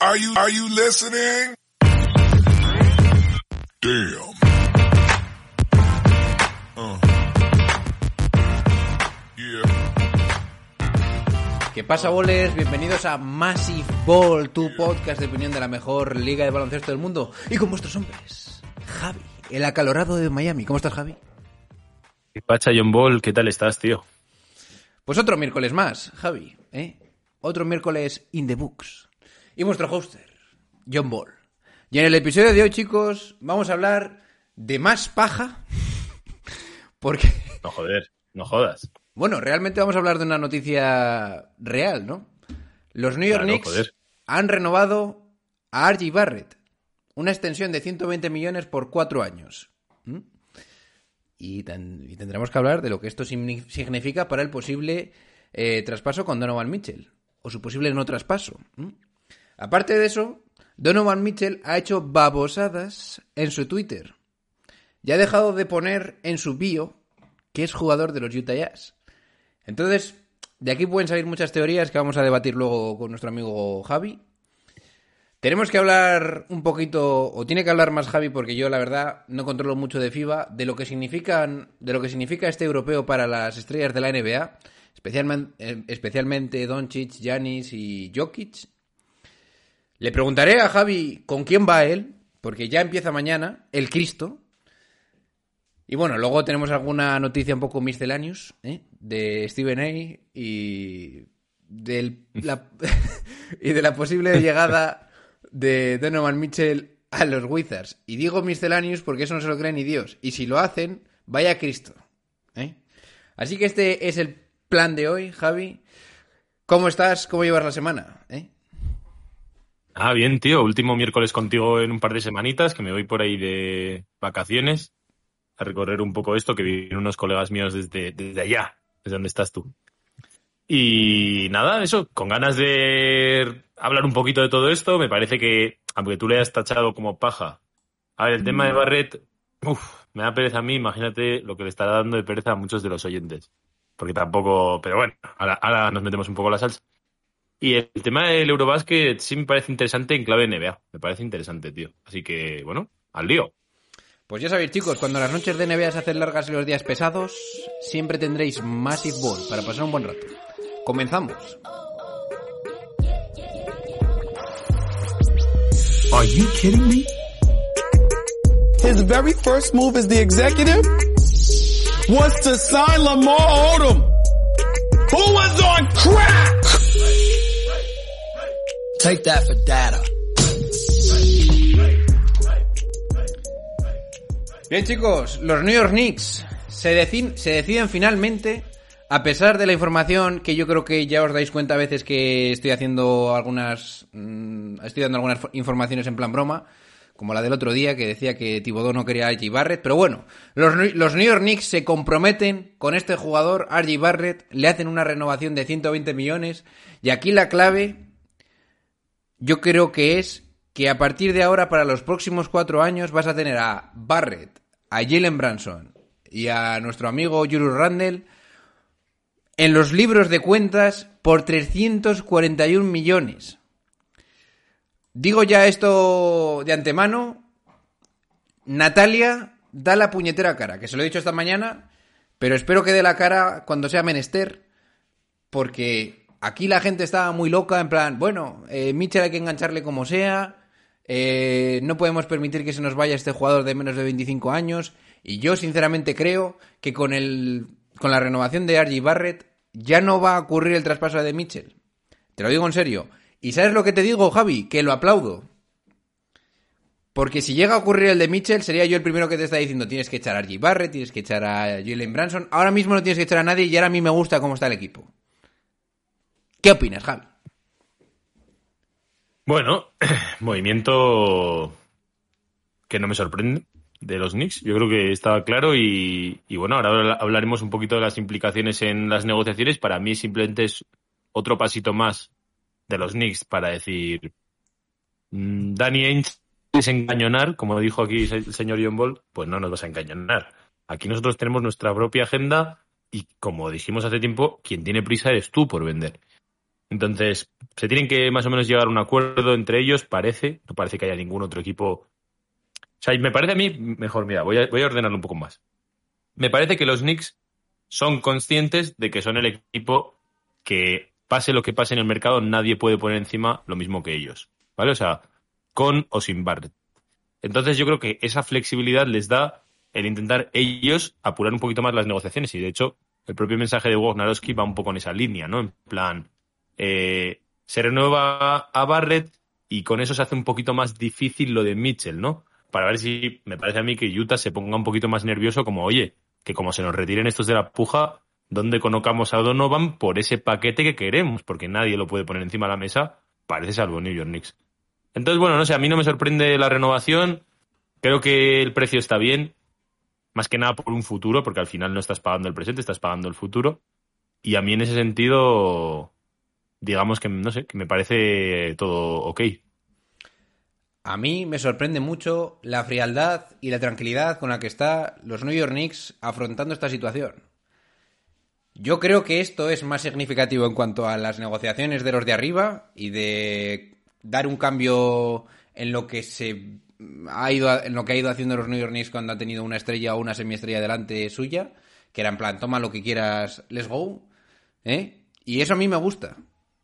Are you, are you listening? Damn. Uh. Yeah. ¿Qué pasa, bolers? Bienvenidos a Massive Ball, tu podcast de opinión de la mejor liga de baloncesto del mundo. Y con vuestros hombres, Javi, el acalorado de Miami. ¿Cómo estás, Javi? ¿Qué pacha, John Ball? ¿Qué tal estás, tío? Pues otro miércoles más, Javi, ¿eh? Otro miércoles in the books. Y vuestro hoster, John Ball. Y en el episodio de hoy, chicos, vamos a hablar de más paja. Porque, No joder, no jodas. bueno, realmente vamos a hablar de una noticia real, ¿no? Los New York Claro, Knicks joder. han renovado a RJ Barrett. Una extensión de 120 millones por cuatro años. ¿Mm? Y, y tendremos que hablar de lo que esto signi- significa para el posible eh, traspaso con Donovan Mitchell. O su posible no traspaso. ¿Mm? Aparte de eso, Donovan Mitchell ha hecho babosadas en su Twitter. Ya ha dejado de poner en su bio que es jugador de los Utah Jazz. Entonces, de aquí pueden salir muchas teorías que vamos a debatir luego con nuestro amigo Javi. Tenemos que hablar un poquito, o tiene que hablar más Javi, porque yo la verdad no controlo mucho de FIBA, de lo que significan, de lo que significa este europeo para las estrellas de la NBA, especialmente, eh, especialmente Doncic, Giannis y Jokic. Le preguntaré a Javi con quién va él, porque ya empieza mañana, el Cristo. Y bueno, luego tenemos alguna noticia un poco misceláneos ¿eh? de Steven A. y, del, de la posible llegada de Donovan Mitchell a los Wizards. Y digo misceláneos porque eso no se lo cree ni Dios. Y si lo hacen, vaya Cristo. ¿eh? Así que este es el plan de hoy, Javi. ¿Cómo estás? ¿Cómo llevas la semana? ¿Eh? Ah, bien, tío. Último miércoles contigo en un par de semanitas, que me voy por ahí de vacaciones a recorrer un poco esto, que vienen unos colegas míos desde, desde allá, desde donde estás tú. Y nada, eso, con ganas de hablar un poquito de todo esto, me parece que, aunque tú le hayas tachado como paja, a ver, el tema de Barrett, uff, me da pereza a mí, imagínate lo que le estará dando de pereza a muchos de los oyentes. Porque tampoco, pero bueno, ahora, ahora nos metemos un poco la salsa. Y el tema del Eurobasket sí me parece interesante en clave NBA. Me parece interesante, tío. Así que, bueno, al lío. Pues ya sabéis, chicos, cuando las noches de NBA se hacen largas y los días pesados, siempre tendréis Massive Ball para pasar un buen rato. Comenzamos. Are you kidding me? His very first move as the executive was to sign Lamar Odom, who was on crack. Take. Bien, chicos, los New York Knicks se, decin- se deciden finalmente, a pesar de la información que yo creo que ya os dais cuenta a veces que estoy haciendo algunas. mm, estoy dando algunas fo- informaciones en plan broma, como la del otro día que decía que Thibodeau no quería a RJ Barrett, pero bueno, los, New- York Knicks se comprometen con este jugador, RJ Barrett, le hacen una renovación de 120 millones, y aquí la clave yo creo que es que a partir de ahora, para los próximos cuatro años, vas a tener a Barrett, a Jalen Branson y a nuestro amigo Julius Randle en los libros de cuentas por 341 millones. Digo ya esto de antemano. Natalia da la puñetera cara, que se lo he dicho esta mañana, pero espero que dé la cara cuando sea menester, porque aquí la gente está muy loca, en plan, bueno, eh, Mitchell hay que engancharle como sea, eh, no podemos permitir que se nos vaya este jugador de menos de 25 años, y yo sinceramente creo que con, el, con la renovación de RG Barrett ya no va a ocurrir el traspaso de Mitchell. Te lo digo en serio. ¿Y sabes lo que te digo, Javi? Que lo aplaudo. Porque si llega a ocurrir el de Mitchell, sería yo el primero que te está diciendo, tienes que echar a RG Barrett, tienes que echar a Jalen Branson. Ahora mismo no tienes que echar a nadie y ahora a mí me gusta cómo está el equipo. ¿Qué opinas, Javi? Bueno, movimiento que no me sorprende de los Knicks. Yo creo que estaba claro y, y bueno, ahora habla- hablaremos un poquito de las implicaciones en las negociaciones. Para mí simplemente es otro pasito más de los Knicks para decir mm, Danny Ainge es engañonar, como dijo aquí el señor John Ball, pues no nos vas a engañonar. Aquí nosotros tenemos nuestra propia agenda y como dijimos hace tiempo, quien tiene prisa eres tú por vender. Entonces, se tienen que más o menos llegar a un acuerdo entre ellos, parece. No parece que haya ningún otro equipo. O sea, me parece a mí, mejor, mira, voy a, voy ordenarlo un poco más. Me parece que los Knicks son conscientes de que son el equipo que, pase lo que pase en el mercado, nadie puede poner encima lo mismo que ellos. ¿Vale? O sea, con o sin Barrett. Entonces, yo creo que esa flexibilidad les da el intentar ellos apurar un poquito más las negociaciones. Y de hecho, el propio mensaje de Wojnarowski va un poco en esa línea, ¿no? En plan, eh, se renueva a Barrett y con eso se hace un poquito más difícil lo de Mitchell, ¿no? Para ver si me parece a mí que Utah se ponga un poquito más nervioso, como, oye, que como se nos retiren estos de la puja, ¿dónde colocamos a Donovan por ese paquete que queremos? Porque nadie lo puede poner encima de la mesa, parece salvo New York Knicks. Entonces, bueno, no sé, a mí no me sorprende la renovación. Creo que el precio está bien, más que nada por un futuro, porque al final no estás pagando el presente, estás pagando el futuro. Y a mí en ese sentido, digamos que, no sé, que me parece todo ok. A mí me sorprende mucho la frialdad y la tranquilidad con la que está los New York Knicks afrontando esta situación. Yo creo que esto es más significativo en cuanto a las negociaciones de los de arriba y de dar un cambio en lo que se ha ido en lo que ha ido haciendo los New York Knicks cuando ha tenido una estrella o una semiestrella delante suya, que era en plan toma lo que quieras, let's go, ¿eh? Y eso a mí me gusta.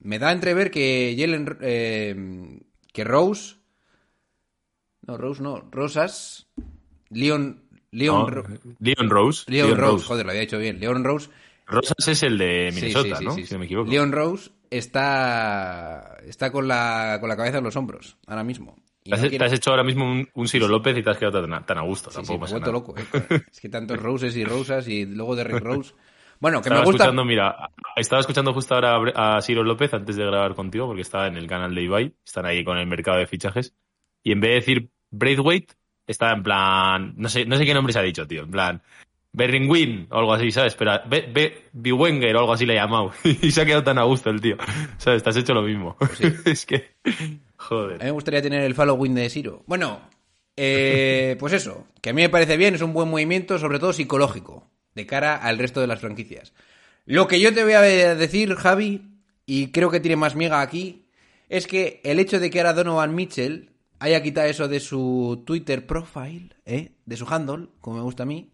Me da a entrever que Jalen eh, que Rose no, Rose no, Rosas Leon Leon, No, Ro- Leon Rose. Leon Leon Rose, joder, lo había hecho bien. Leon Rose Rosas es el de Minnesota, sí, sí, ¿no? sí, si no me equivoco. Leon Rose está, está con, la, con la cabeza en los hombros ahora mismo. Y Te has, no te quiere- has hecho ahora mismo un, un Ciro López y te has quedado tan, tan a gusto. Tampoco me he vuelto loco. eh. Es que tantos Roses y Rosas y luego de Rick Rose. Bueno, que Estaba me gusta. escuchando, mira, estaba escuchando justo ahora a Ciro López antes de grabar contigo, porque estaba en el canal de Ibai, están ahí con el mercado de fichajes, y en vez de decir Braithwaite, estaba en plan, no sé, no sé qué nombre se ha dicho, tío, en plan, Berringwin o algo así, ¿sabes? Pero Be, Be- Biwenger o algo así le he llamado, y se ha quedado tan a gusto el tío, ¿sabes? Te has hecho lo mismo. es que, A mí joder. me gustaría tener el following de Siro. Bueno, eh, pues eso, que a mí me parece bien, es un buen movimiento, sobre todo psicológico, de cara al resto de las franquicias. Lo que yo te voy a decir, Javi, y creo que tiene más miga aquí, es que el hecho de que ahora Donovan Mitchell haya quitado eso de su Twitter profile, ¿eh? de su handle, como me gusta a mí,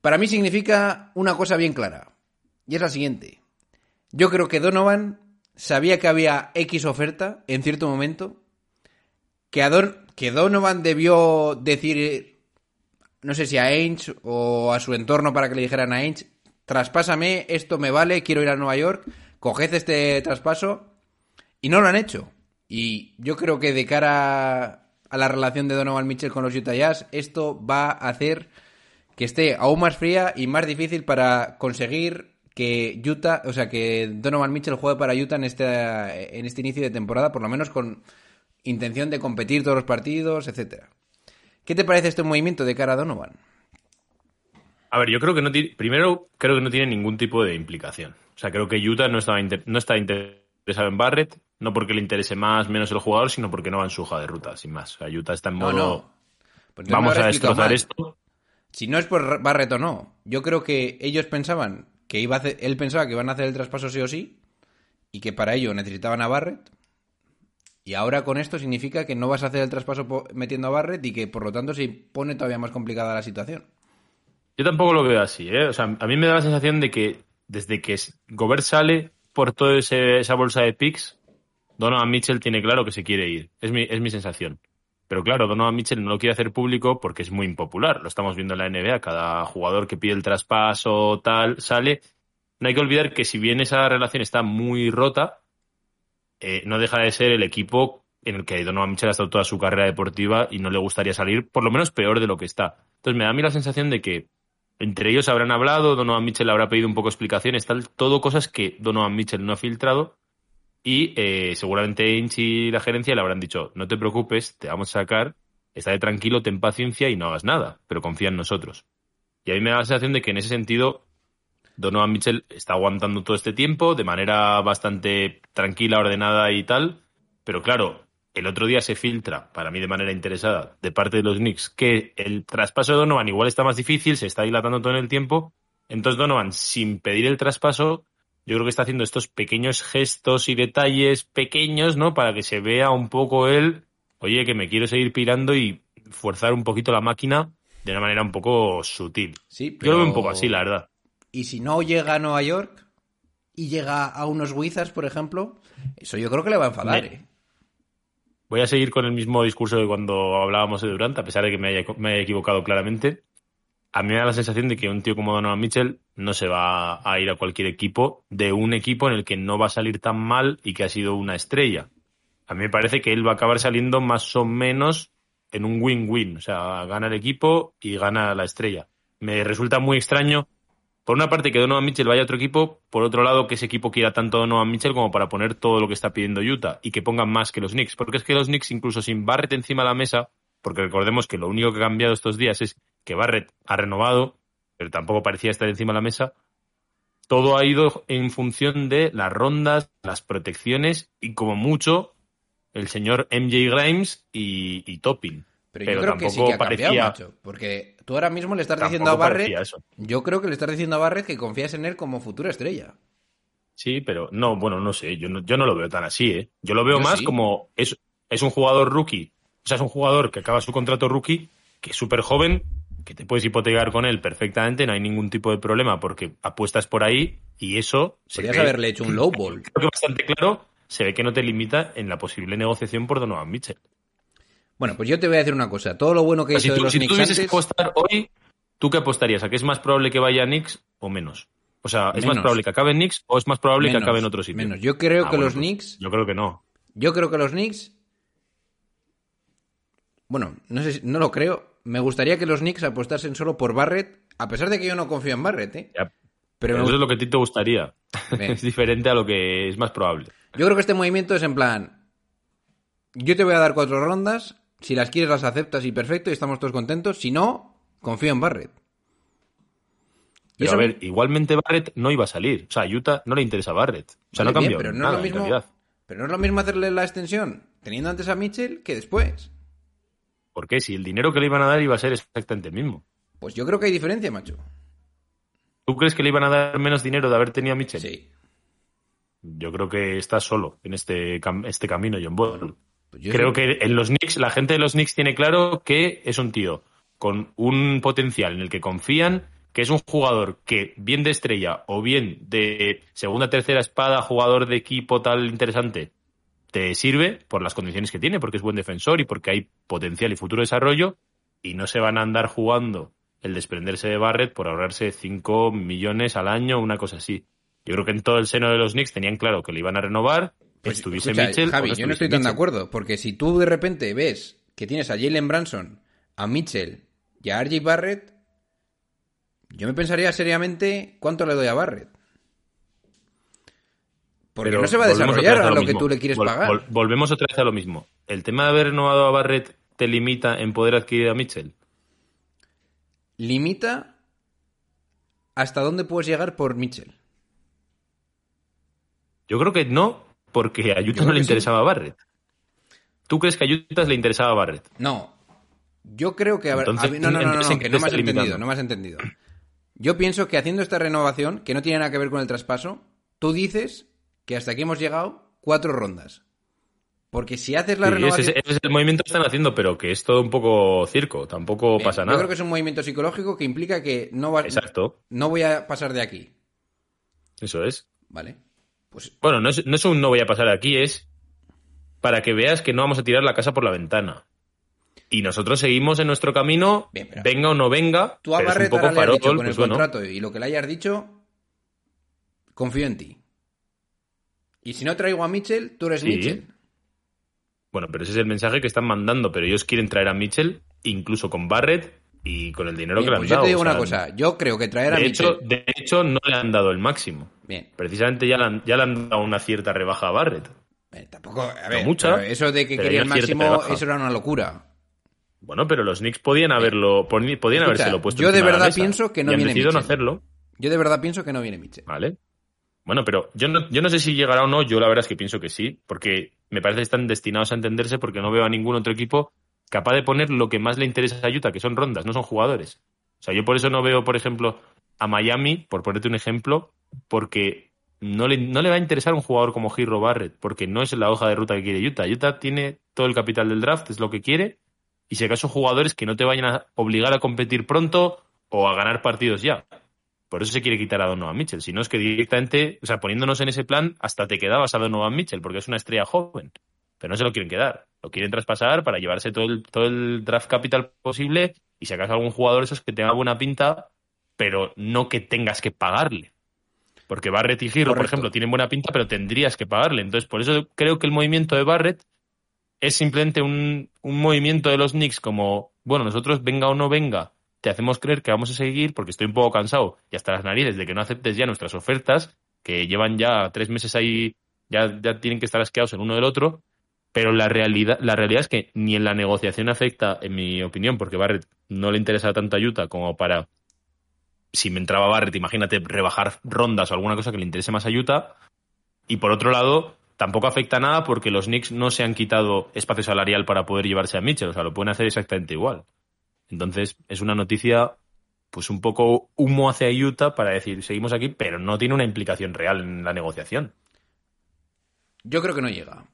para mí significa una cosa bien clara. Y es la siguiente. Yo creo que Donovan sabía que había X oferta en cierto momento, que, que Donovan debió decir, no sé si a Ainge o a su entorno para que le dijeran a Ainge, traspásame, esto me vale, quiero ir a Nueva York, coged este traspaso, y no lo han hecho. Y yo creo que de cara a la relación de Donovan Mitchell con los Utah Jazz, esto va a hacer que esté aún más fría y más difícil para conseguir que Utah, o sea, que Donovan Mitchell juegue para Utah en este, en este inicio de temporada, por lo menos con intención de competir todos los partidos, etcétera. ¿Qué te parece este movimiento de cara a Donovan? A ver, yo creo que no tiene, primero creo que no tiene ningún tipo de implicación. O sea, creo que Utah no estaba inter- no está interesado en Barrett, no porque le interese más menos el jugador, sino porque no va en su hoja de ruta, sin más. O sea, Utah está en modo no. Pues vamos a destrozar esto. Si no es por Barrett o no, yo creo que ellos pensaban que iba a hacer, él pensaba que iban a hacer el traspaso sí o sí y que para ello necesitaban a Barrett. Y ahora con esto significa que no vas a hacer el traspaso metiendo a Barrett y que por lo tanto se pone todavía más complicada la situación. Yo tampoco lo veo así, ¿eh? O sea, a mí me da la sensación de que desde que Gobert sale por toda esa bolsa de picks, Donovan Mitchell tiene claro que se quiere ir. Es mi, es mi sensación. Pero claro, Donovan Mitchell no lo quiere hacer público porque es muy impopular. Lo estamos viendo en la NBA. Cada jugador que pide el traspaso tal sale. No hay que olvidar que si bien esa relación está muy rota, eh, no deja de ser el equipo en el que Donovan Mitchell ha estado toda su carrera deportiva y no le gustaría salir, por lo menos peor de lo que está. Entonces me da a mí la sensación de que entre ellos habrán hablado, Donovan Mitchell habrá pedido un poco explicaciones, tal, todo cosas que Donovan Mitchell no ha filtrado y eh, seguramente Ainge y la gerencia le habrán dicho, no te preocupes, te vamos a sacar, estate tranquilo, ten paciencia y no hagas nada, pero confía en nosotros. Y a mí me da la sensación de que en ese sentido Donovan Mitchell está aguantando todo este tiempo de manera bastante tranquila, ordenada y tal, pero claro, el otro día se filtra, para mí de manera interesada, de parte de los Knicks, que el traspaso de Donovan igual está más difícil, se está dilatando todo en el tiempo, entonces Donovan, sin pedir el traspaso, yo creo que está haciendo estos pequeños gestos y detalles pequeños, ¿no? Para que se vea un poco él, oye, que me quiero seguir pirando y forzar un poquito la máquina de una manera un poco sutil. Sí, Yo lo veo un poco así, la verdad. Y si no llega a Nueva York y llega a unos Wizards, por ejemplo, eso yo creo que le va a enfadar. ¿eh? Voy a seguir con el mismo discurso de cuando hablábamos de Durant, a pesar de que me haya, me haya equivocado claramente. A mí me da la sensación de que un tío como Donovan Mitchell no se va a ir a cualquier equipo de un equipo en el que no va a salir tan mal y que ha sido una estrella. A mí me parece que él va a acabar saliendo más o menos en un win-win. O sea, gana el equipo y gana la estrella. Me resulta muy extraño, por una parte, que Donovan Mitchell vaya a otro equipo, por otro lado, que ese equipo quiera tanto a Donovan Mitchell como para poner todo lo que está pidiendo Utah y que pongan más que los Knicks. Porque es que los Knicks, incluso sin Barrett encima de la mesa, porque recordemos que lo único que ha cambiado estos días es que Barrett ha renovado, pero tampoco parecía estar encima de la mesa. Todo ha ido en función de las rondas, las protecciones y, como mucho, el señor MJ Grimes y, y Topping. Pero, Pero yo creo que sí que ha cambiado, parecía- macho. Porque tú ahora mismo le estás Tampoco diciendo a Barrett. eso. Yo creo que le estás diciendo a Barrett que confías en él como futura estrella. Sí, pero no, bueno, no sé, yo no, yo no lo veo tan así, ¿eh? Yo lo veo Yo más sí. como es, es un jugador rookie, o sea, es un jugador que acaba su contrato rookie, que es súper joven, que te puedes hipotecar con él perfectamente, no hay ningún tipo de problema porque apuestas por ahí y eso se Podrías ve- haberle hecho un low ball. creo que bastante claro, se ve que no te limita en la posible negociación por Donovan Mitchell. Bueno, pues yo te voy a decir una cosa. Todo lo bueno que O sea, hizo si de tú, los si tú que antes... apostar hoy, ¿tú qué apostarías? ¿A que es más probable que vaya a Knicks o menos? O sea, ¿es más probable que acabe en Knicks o es más probable menos, que acabe en otro sitio? menos. Yo creo Ah, que bueno, los pues Knicks... Yo creo que no. Yo creo que los Knicks... Bueno, no sé si- no lo creo. Me gustaría que los Knicks apostasen solo por Barrett, a pesar de que yo no confío en Barrett, ¿eh? Ya, Pero me eso es lo que a ti te gustaría. Bien. es diferente a lo que es más probable. Yo creo que este movimiento es en plan. Yo te voy a dar cuatro rondas. Si las quieres, las aceptas y perfecto, y estamos todos contentos. Si no, confío en Barrett. Pero eso- a ver, igualmente Barrett no iba a salir. O sea, a Utah no le interesa Barrett. O sea, Vale, no cambiado pero no nada, es lo en mismo. realidad. Pero no es lo mismo hacerle la extensión teniendo antes a Mitchell que después. ¿Por qué? Si el dinero que le iban a dar iba a ser exactamente el mismo. Pues yo creo que hay diferencia, macho. ¿Tú crees que le iban a dar menos dinero de haber tenido a Mitchell? Sí. Yo creo que está solo en este, cam- este camino, John Ball. Pues yo Creo que en los Knicks, la gente de los Knicks tiene claro que es un tío con un potencial en el que confían, que es un jugador que, bien de estrella o bien de segunda, tercera espada, jugador de equipo tal interesante, te sirve por las condiciones que tiene, porque es buen defensor y porque hay potencial y futuro desarrollo, y no se van a andar jugando el desprenderse de Barrett por ahorrarse 5 millones al año, una cosa así. Yo creo que en todo el seno de los Knicks tenían claro que le iban a renovar, Pues, estuviese escucha, Mitchell. Javi, yo no estoy tan de acuerdo. Porque si tú de repente ves que tienes a Jalen Branson, a Mitchell y a RJ Barrett, yo me pensaría seriamente cuánto le doy a Barrett. Porque Pero no se va a desarrollar a lo, que tú le quieres Vol- pagar. vol- volvemos otra vez a lo mismo. ¿El tema de haber renovado a Barrett te limita en poder adquirir a Mitchell? Limita hasta dónde puedes llegar por Mitchell. Yo creo que no, porque a Utah no le sí. interesaba a Barrett. ¿Tú crees que a Utah le interesaba a Barrett? No. Yo creo que... a ver- Entonces, a no, no, no, no, entonces, no, ¿en que no me has entendido, no me has entendido. Yo pienso que haciendo esta renovación, que no tiene nada que ver con el traspaso, tú dices que hasta aquí hemos llegado cuatro rondas. Porque si haces la Sí, renovación... ese, ese es el movimiento que están haciendo, pero que es todo un poco circo, tampoco Bien, pasa Yo nada. creo que es un movimiento psicológico que implica que no, va, Exacto, no voy a pasar de aquí. eso es. ¿Vale? Pues Bueno, no es, no es un no voy a pasar aquí, es para que veas que no vamos a tirar la casa por la ventana. Y nosotros seguimos en nuestro camino, Bien, pero- venga o no venga, tú a pero es un Barrett poco ahora le has farol, dicho con pues el bueno. contrato y lo que le hayas dicho, confío en ti. Y si no traigo a Mitchell, tú eres Sí. Mitchell. Bueno, pero ese es el mensaje que están mandando, pero ellos quieren traer a Mitchell, incluso con Barrett y con el dinero Bien, que le han pues yo dado. te digo una sea, cosa, yo creo que traer a De hecho, Mitchell... de hecho, no le han dado el máximo. Bien, Precisamente ya le han, ya le han dado una cierta rebaja a Barrett. eh, tampoco... A ver, mucha, eso de que quería el máximo, eso era una locura. Bueno, pero los Knicks podían haberlo, poni- podían Escucha, habérselo puesto yo de verdad pienso que no han viene decidido no Mitchell. hacerlo, Yo de verdad pienso que no viene Mitchell. ¿vale? Bueno, pero yo no, yo no sé si llegará o no, yo la verdad es que pienso que sí, porque me parece que están destinados a entenderse porque no veo a ningún otro equipo capaz de poner lo que más le interesa a Utah, que son rondas, no son jugadores. O sea, yo por eso no veo, por ejemplo, a Miami, por ponerte un ejemplo, porque no le, no le va a interesar un jugador como Hero Barrett, porque no es la hoja de ruta que quiere Utah. Utah tiene todo el capital del draft, es lo que quiere, y si acaso jugadores que no te vayan a obligar a competir pronto o a ganar partidos ya. Por eso se quiere quitar a Donovan Mitchell. Si no es que directamente, o sea, poniéndonos en ese plan, hasta te quedabas a Donovan Mitchell, porque es una estrella joven. Pero no se lo quieren quedar. Lo quieren traspasar para llevarse todo el, todo el draft capital posible y si acaso algún jugador esos que tenga buena pinta, pero no que tengas que pagarle. Porque Barrett y Giro, por ejemplo, tienen buena pinta, pero tendrías que pagarle. Entonces, por eso creo que el movimiento de Barrett es simplemente un, un movimiento de los Knicks como, bueno, nosotros venga o no venga, te hacemos creer que vamos a seguir porque estoy un poco cansado y hasta las narices de que no aceptes ya nuestras ofertas, que llevan ya tres meses ahí, ya, ya tienen que estar asqueados el uno del otro, pero la realidad, la realidad es que ni en la negociación afecta, en mi opinión, porque Barrett no le interesa tanto a Utah como para, si me entraba Barrett, imagínate, rebajar rondas o alguna cosa que le interese más a Utah, y por otro lado, tampoco afecta nada porque los Knicks no se han quitado espacio salarial para poder llevarse a Mitchell, o sea, lo pueden hacer exactamente igual. Entonces, es una noticia, pues un poco humo hacia Utah para decir, seguimos aquí, pero no tiene una implicación real en la negociación. Yo creo que no llega.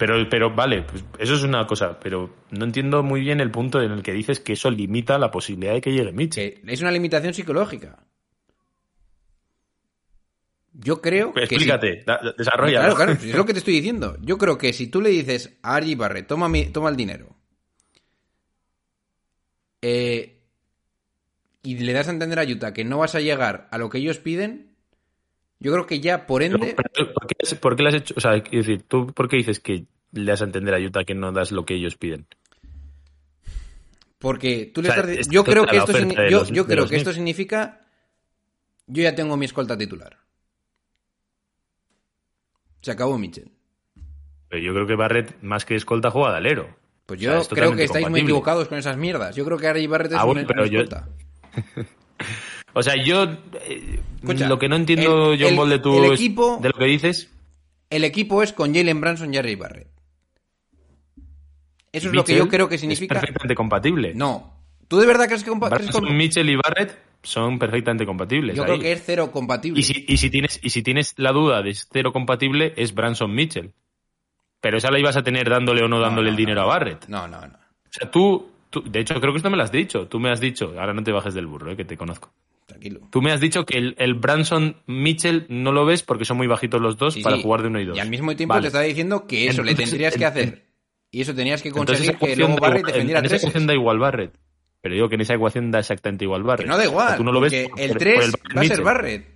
Pero, pero vale, pues eso es una cosa, pero no entiendo muy bien el punto en el que dices que eso limita la posibilidad de que llegue. Que es una limitación psicológica. Yo creo Pues que. explícate, desarrolla. Claro, claro, si es lo que te estoy diciendo. Yo creo que si tú le dices a Argy Barrett, toma, mi- toma el dinero, eh, y le das a entender a Utah que no vas a llegar a lo que ellos piden, yo creo que ya, por ende, pero, ¿por, qué, por qué le has hecho? O sea, decir, ¿tú por qué dices que le das a entender a Utah que no das lo que ellos piden? porque tú le O sea, estás... es Yo creo que esto, yo, los- yo de creo que esto significa... Yo ya tengo mi escolta titular. Se acabó Mitchell. Pero yo creo que Barrett, más que escolta, juega de alero. Pues O yo sea, es creo que estáis muy equivocados con esas mierdas. Yo creo que Argy Barrett es Ah, un, pero un yo- escolta. O sea, yo eh, Escucha, lo que no entiendo, el- John Ball, de tu el equipo- de lo que dices, El equipo es con Jalen Branson y Argy Barrett. Eso es lo que yo creo que es significa... perfectamente compatible. No. ¿Tú de verdad crees que, compa- crees Branson, com- Mitchell y Barrett son perfectamente compatibles. Yo ahí. creo que es cero compatible. Y si, y si tienes, y si tienes la duda de cero compatible, es Branson Mitchell. Pero esa la ibas a tener dándole o no dándole no, el dinero no. a Barrett. No, no, no. O sea, tú, tú- de hecho, creo que esto me lo has dicho. Tú me has dicho, ahora no te bajes del burro, eh, que te conozco. Tranquilo. Tú me has dicho que el, el Branson Mitchell no lo ves porque son muy bajitos los dos Sí, para sí. jugar de uno y dos. Y al mismo tiempo Vale. te estaba diciendo que eso le tendrías que en- hacer. Y eso tenías que conseguir esa que luego Barrett igual- defendiera en esa tres. ecuación da igual Barrett. Pero digo que en esa ecuación da exactamente igual Barrett. Que no da igual. tú no lo ves porque por- el por 3 el va a ser. Barrett.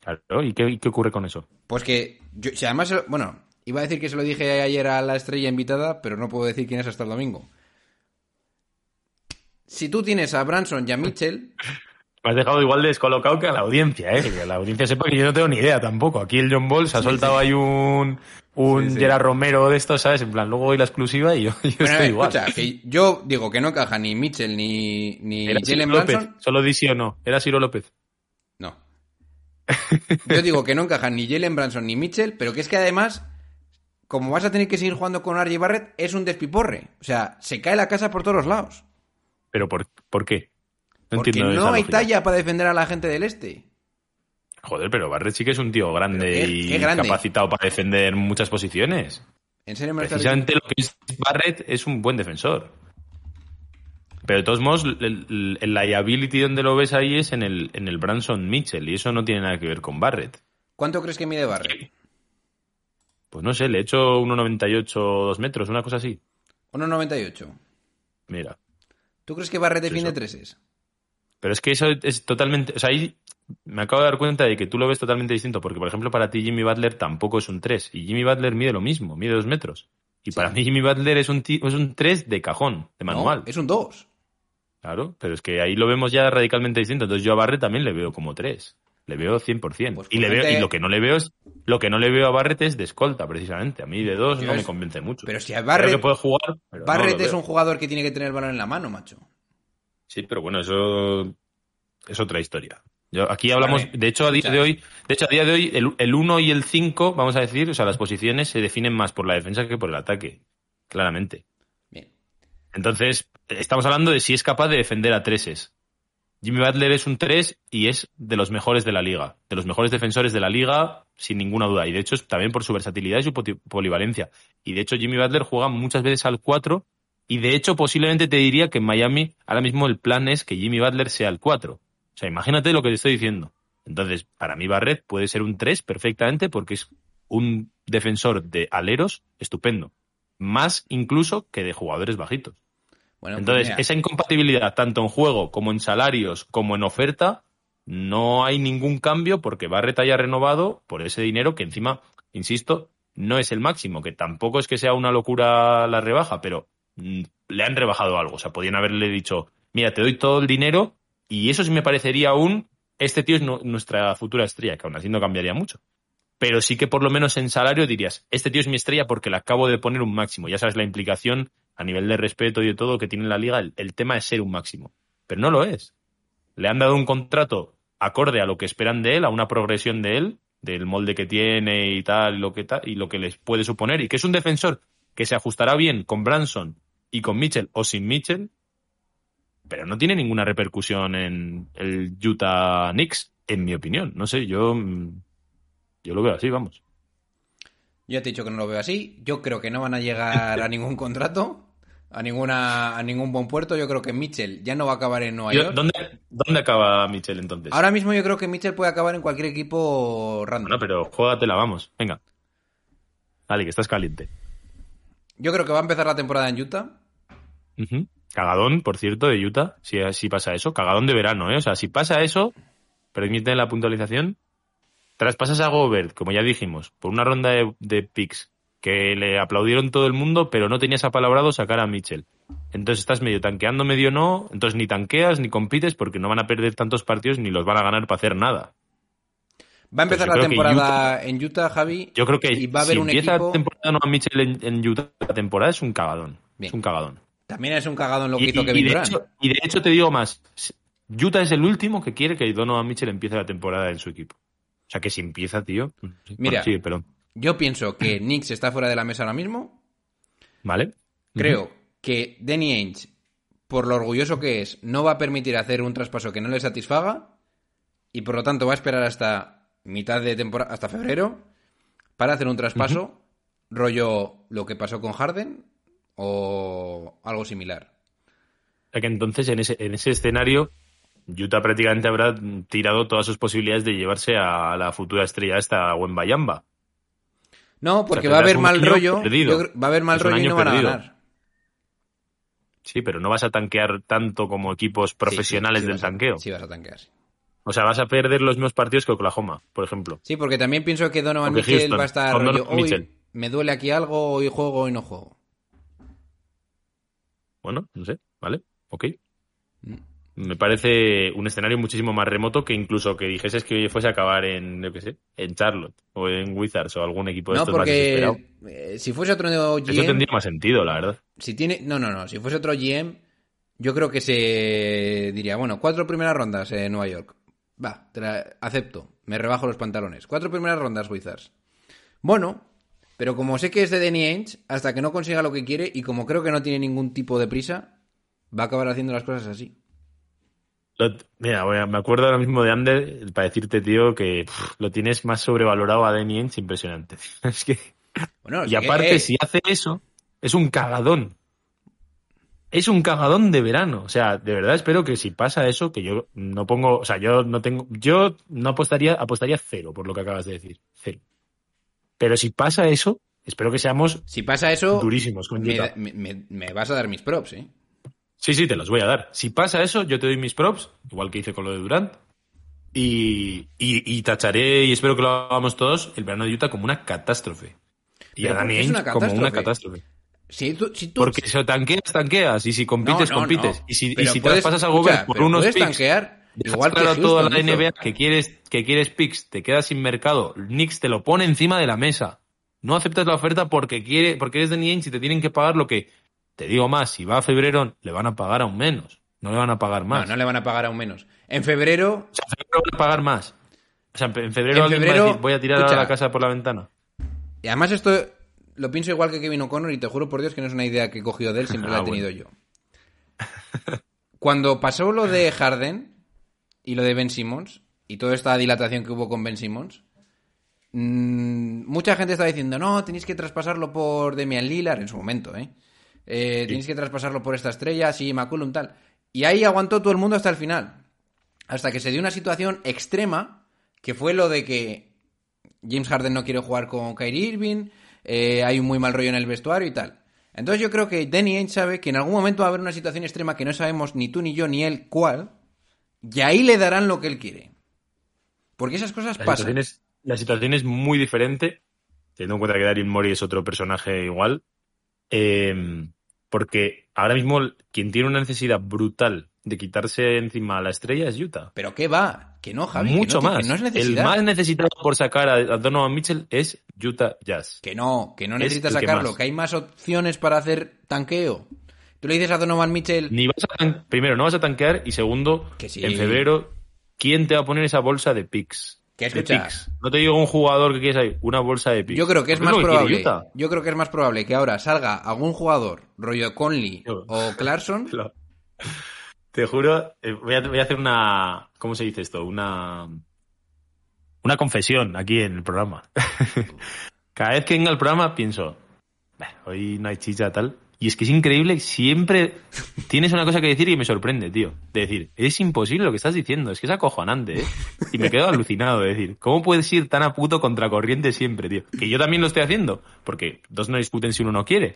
Claro, ¿y qué, y qué ocurre con eso? Pues que, yo, si además, bueno, iba a decir que se lo dije ayer a la estrella invitada, pero no puedo decir quién es hasta el domingo. Si tú tienes a Branson y a Mitchell, Me has dejado igual de descolocado que a la audiencia, ¿eh? Que la audiencia sepa que yo no tengo ni idea tampoco. Aquí el John Ball se ha soltado ahí un, un Sí, sí. Gerard Romero de estos, ¿sabes? En plan, luego doy la exclusiva y yo, yo bueno, estoy igual. escucha, que yo digo que no encaja ni Mitchell ni, ni Era Jalen López, Branson. solo di sí o no. Era Ciro López. No. Yo digo que no encajan ni Jalen Branson ni Mitchell, pero que es que además, como vas a tener que seguir jugando con RJ Barrett, es un despiporre. O sea, se cae la casa por todos los lados. ¿Pero por, por qué? No Porque entiendo no esa hay lógica. talla para defender a la gente del este. Joder, pero Barrett sí que es un tío grande Pero qué- y qué grande. capacitado para defender muchas posiciones. En serio me lo estás Precisamente lo que es Barrett es un buen defensor. Pero de todos modos, el, el- el liability donde lo ves ahí es en el, en el Branson Mitchell y eso no tiene nada que ver con Barrett. ¿Cuánto crees que mide Barrett? Pues no sé, le he hecho 1,98 o 2 metros, una cosa así. 1,98. Mira. ¿Tú crees que Barrett defiende eso. treses? Pero es que eso es totalmente. O sea, ahí me acabo de dar cuenta de que tú lo ves totalmente distinto, porque por ejemplo para ti Jimmy Butler tampoco es un 3 y Jimmy Butler mide lo mismo, mide 2 metros. Y para mí Jimmy Butler es un, es un 3 de cajón, de manual. No, es un 2. Claro, pero es que ahí lo vemos ya radicalmente distinto. Entonces yo a Barrett también le veo como 3. Le veo 100%. Pues y, le veo, gente- y lo que no le veo es lo que no le veo a Barrett es de escolta, precisamente. A mí de 2 Yo no me convence mucho. Pero si a Creo Barrett, que puede jugar. pero no Barrett lo es un jugador que tiene que tener el balón en la mano, macho. Sí, pero bueno, eso es otra historia. Yo, aquí hablamos, Vale. de hecho, a día de hoy, de hecho, a día de hoy, el, el 1 y el 5, vamos a decir, o sea, las posiciones se definen más por la defensa que por el ataque. Claramente. Bien. Entonces, estamos hablando de si es capaz de defender a treses. Jimmy Butler es un 3 y es de los mejores de la liga, de los mejores defensores de la liga, sin ninguna duda. Y de hecho, también por su versatilidad y su polivalencia. Y de hecho, Jimmy Butler juega muchas veces al 4. Y de hecho, posiblemente te diría que en Miami ahora mismo el plan es que Jimmy Butler sea el 4. O sea, imagínate lo que te estoy diciendo. Entonces, para mí Barrett puede ser un 3 perfectamente porque es un defensor de aleros estupendo. Más incluso que de jugadores bajitos. Bueno, pues Entonces, mira, esa incompatibilidad, tanto en juego como en salarios, como en oferta, no hay ningún cambio porque Barrett haya renovado por ese dinero que encima, insisto, no es el máximo, que tampoco es que sea una locura la rebaja, pero le han rebajado algo. O sea, podían haberle dicho, mira, te doy todo el dinero y eso sí me parecería un, este tío es nu- nuestra futura estrella, que aún así no cambiaría mucho. Pero sí que por lo menos en salario dirías, este tío es mi estrella porque le acabo de poner un máximo. Ya sabes la implicación a nivel de respeto y de todo que tiene la liga, el, el tema es ser un máximo. Pero no lo es. Le han dado un contrato acorde a lo que esperan de él, a una progresión de él, del molde que tiene y tal, lo que tal, y lo que les puede suponer, y que es un defensor que se ajustará bien con Branson y con Mitchell o sin Mitchell, pero no tiene ninguna repercusión en el Utah Knicks, en mi opinión. No sé, yo, mm, yo lo veo así, vamos. Yo te he dicho que no lo veo así. Yo creo que no van a llegar a ningún contrato, a ninguna a ningún buen puerto. Yo creo que Mitchell ya no va a acabar en Nueva Yo- York. ¿dónde, ¿Dónde acaba Mitchell entonces? Ahora mismo yo creo que Mitchell puede acabar en cualquier equipo random. Bueno, pero juégatela, vamos. Venga. Dale, que estás caliente. Yo creo que va a empezar la temporada en Utah. Cagadón, por cierto, de Utah, si, si pasa eso. Cagadón de verano, ¿eh? O sea, si pasa eso, permite la puntualización. Traspasas a Gobert, como ya dijimos, por una ronda de, de picks que le aplaudieron todo el mundo, pero no tenías apalabrado sacar a Mitchell. Entonces estás medio tanqueando, medio no. Entonces ni tanqueas ni compites porque no van a perder tantos partidos ni los van a ganar para hacer nada. Va a empezar Pues la temporada en Utah, Javi. Yo creo que y va a haber si un empieza equipo. la temporada no a Mitchell en, en Utah, la temporada es un cagadón. Bien. Es un cagadón. También es un cagado en lo que Kevin y de Durant. hecho, y de hecho te digo más, Utah es el último que quiere que Donovan Mitchell empiece la temporada en su equipo. O sea que si empieza, tío. sí. Mira. Bueno, sí. Yo pienso que Knicks está fuera de la mesa ahora mismo. ¿Vale? Creo que Danny Ainge, por lo orgulloso que es, no va a permitir hacer un traspaso que no le satisfaga y por lo tanto va a esperar hasta mitad de temporada, hasta febrero, para hacer un traspaso, rollo lo que pasó con Harden o algo similar. O sea que entonces en ese, en ese escenario, Utah prácticamente habrá tirado todas sus posibilidades de llevarse a la futura estrella esta, Wembayamba. No, porque O sea, va a haber mal rollo. perdido. yo creo- va a haber mal Es rollo y no van a ganar. Sí, pero no vas a tanquear tanto como equipos Sí, sí, profesionales sí del a- tanqueo. Sí, vas a tanquear. O sea, vas a perder los mismos partidos que Oklahoma, por ejemplo. Sí, porque también pienso que Donovan Mitchell va a estar rollo, Donovan hoy Mitchell". me duele aquí algo, hoy juego, hoy no juego. Bueno, no sé, ¿vale? Ok. Mm. Me parece un escenario muchísimo más remoto que incluso que dijeses que fuese a acabar en, yo qué sé, en Charlotte o en Wizards o algún equipo de No, estos más desesperado. porque eh, si fuese otro Eso GM, tendría más sentido, la verdad. si tiene, no, no, no, si fuese otro GM, yo creo que se diría, bueno, cuatro primeras rondas en Nueva York. Va, te la acepto, me rebajo los pantalones. Cuatro primeras rondas Wizards. Bueno, pero como sé que es de Danny Ainge, hasta que no consiga lo que quiere y como creo que no tiene ningún tipo de prisa, va a acabar haciendo las cosas así. Lo- mira, a- me acuerdo ahora mismo de Ander para decirte, tío, que pff, lo tienes más sobrevalorado a Danny Ainge impresionante. es que Bueno, Y que, aparte, si hace eso, es un cagadón. Es un cagadón de verano. O sea, de verdad espero que si pasa eso, que yo no pongo, o sea, yo no tengo, yo no apostaría, apostaría cero por lo que acabas de decir. Cero. Pero si pasa eso, espero que seamos si pasa eso, durísimos con me, Utah. me- me- me vas a dar mis props, ¿eh? Sí, sí, te los voy a dar. Si pasa eso, yo te doy mis props, igual que hice con lo de Durant. Y, y, y tacharé, y espero que lo hagamos todos, el verano de Utah como una catástrofe. Y a ¿por Danny Ainge como una catástrofe? Si tú, si tú- Porque si tanqueas, tanqueas. Y si compites, No, no, compites. no. Y si, y si te puedes- pasas a Gobert por unos puedes picks, tanquear igual que claro a toda la. NBA que quieres, que quieres picks, te quedas sin mercado. Knicks te lo pone encima de la mesa. No aceptas la oferta porque quiere, porque eres de Ainge y te tienen que pagar lo que, te digo más, si va a febrero, le van a pagar aún menos. No le van a pagar más. no le van a pagar aún menos. En febrero, O sea, en febrero van a pagar más. O sea, en febrero En va a decir, voy a tirar escucha. a la casa por la ventana. y además esto lo pienso igual que Kevin O'Connor y te juro por Dios que no es una idea que he cogido de él, siempre la Ah, he tenido bueno. yo. Cuando pasó lo de Harden, y lo de Ben Simmons y toda esta dilatación que hubo con Ben Simmons, mm, mucha gente está diciendo, no, tenéis que traspasarlo por Demian Lillard en su momento, ¿eh? Eh, Tenéis que traspasarlo por esta estrella, sí, McCullum, tal. Y ahí aguantó todo el mundo hasta el final. Hasta que se dio una situación extrema, que fue lo de que James Harden no quiere jugar con Kyrie Irving, eh, hay un muy mal rollo en el vestuario y tal. Entonces yo creo que Danny Ainge sabe que en algún momento va a haber una situación extrema que no sabemos ni tú ni yo ni él cuál, y ahí le darán lo que él quiere. Porque esas cosas La pasan. situación, es, la situación es muy diferente, teniendo en cuenta que Daryl Morey es otro personaje igual. eh, porque ahora mismo quien tiene una necesidad brutal de quitarse encima a la estrella es Utah. Pero ¿qué va? Que no, Javi. que Mucho no, que más. no es El necesidad. más necesitado por sacar a, a Donovan Mitchell es Utah Jazz. Que no, que no Es necesitas el que sacarlo, más. que hay más opciones para hacer tanqueo. Tú le dices a Donovan Mitchell, Ni vas a primero, no vas a tanquear y segundo, Que sí. en febrero, ¿quién te va a poner esa bolsa de picks? Que escucha. No te digo un jugador que quieres ahí, una bolsa de picks. yo creo que es más probable. Yo creo que es más probable que ahora salga algún jugador, rollo Conley o Clarkson. Te juro, eh, voy a, voy a hacer una. ¿Cómo se dice esto? Una. Una confesión aquí en el programa. Cada vez que venga el programa pienso, "Bah, hoy no hay chicha tal. Y es que es increíble, siempre tienes una cosa que decir y me sorprende, tío. De decir, es imposible lo que estás diciendo, es que es acojonante, ¿eh? Y me quedo alucinado de decir, ¿cómo puedes ir tan a puto contracorriente siempre, tío? Que yo también lo estoy haciendo, porque dos no discuten si uno no quiere.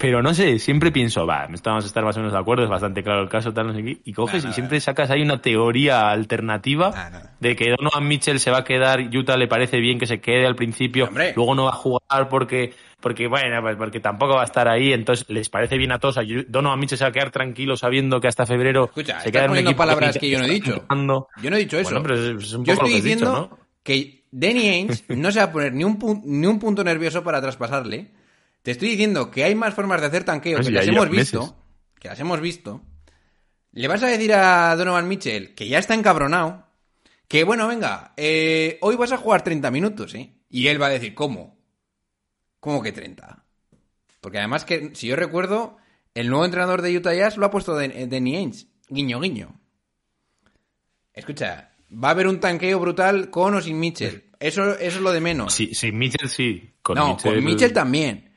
Pero no sé, siempre pienso, va, estamos a estar más o menos de acuerdo, es bastante claro el caso, tal, no sé qué. Y coges y siempre sacas ahí una teoría alternativa de que Donovan Mitchell se va a quedar, Utah le parece bien que se quede al principio, Hombre. luego no va a jugar porque, porque bueno, pues porque tampoco va a estar ahí, entonces les parece bien a todos. a Donovan Mitchell se va a quedar tranquilo sabiendo que hasta febrero Escucha, se queda en un equipo palabras que yo no he dicho. Yo no he dicho eso. Bueno, pero es, es un Yo poco estoy lo que diciendo que Danny Ainge no se va a poner ni un, ni un punto nervioso para traspasarle. Te estoy diciendo que hay más formas de hacer tanqueo Pues que las hemos visto. meses. Que las hemos visto. Le vas a decir a Donovan Mitchell que ya está encabronado. Que bueno, venga, eh, hoy vas a jugar 30 minutos, ¿eh? Y él va a decir, ¿cómo? ¿Cómo que 30? Porque además que, si yo recuerdo, el nuevo entrenador de Utah Jazz lo ha puesto de- Danny Ainge. Guiño, guiño. Escucha, va a haber un tanqueo brutal con o sin Mitchell. Eso, eso es lo de menos. Sí, sí, Mitchell sí. Con no, Mitchell, con Mitchell también.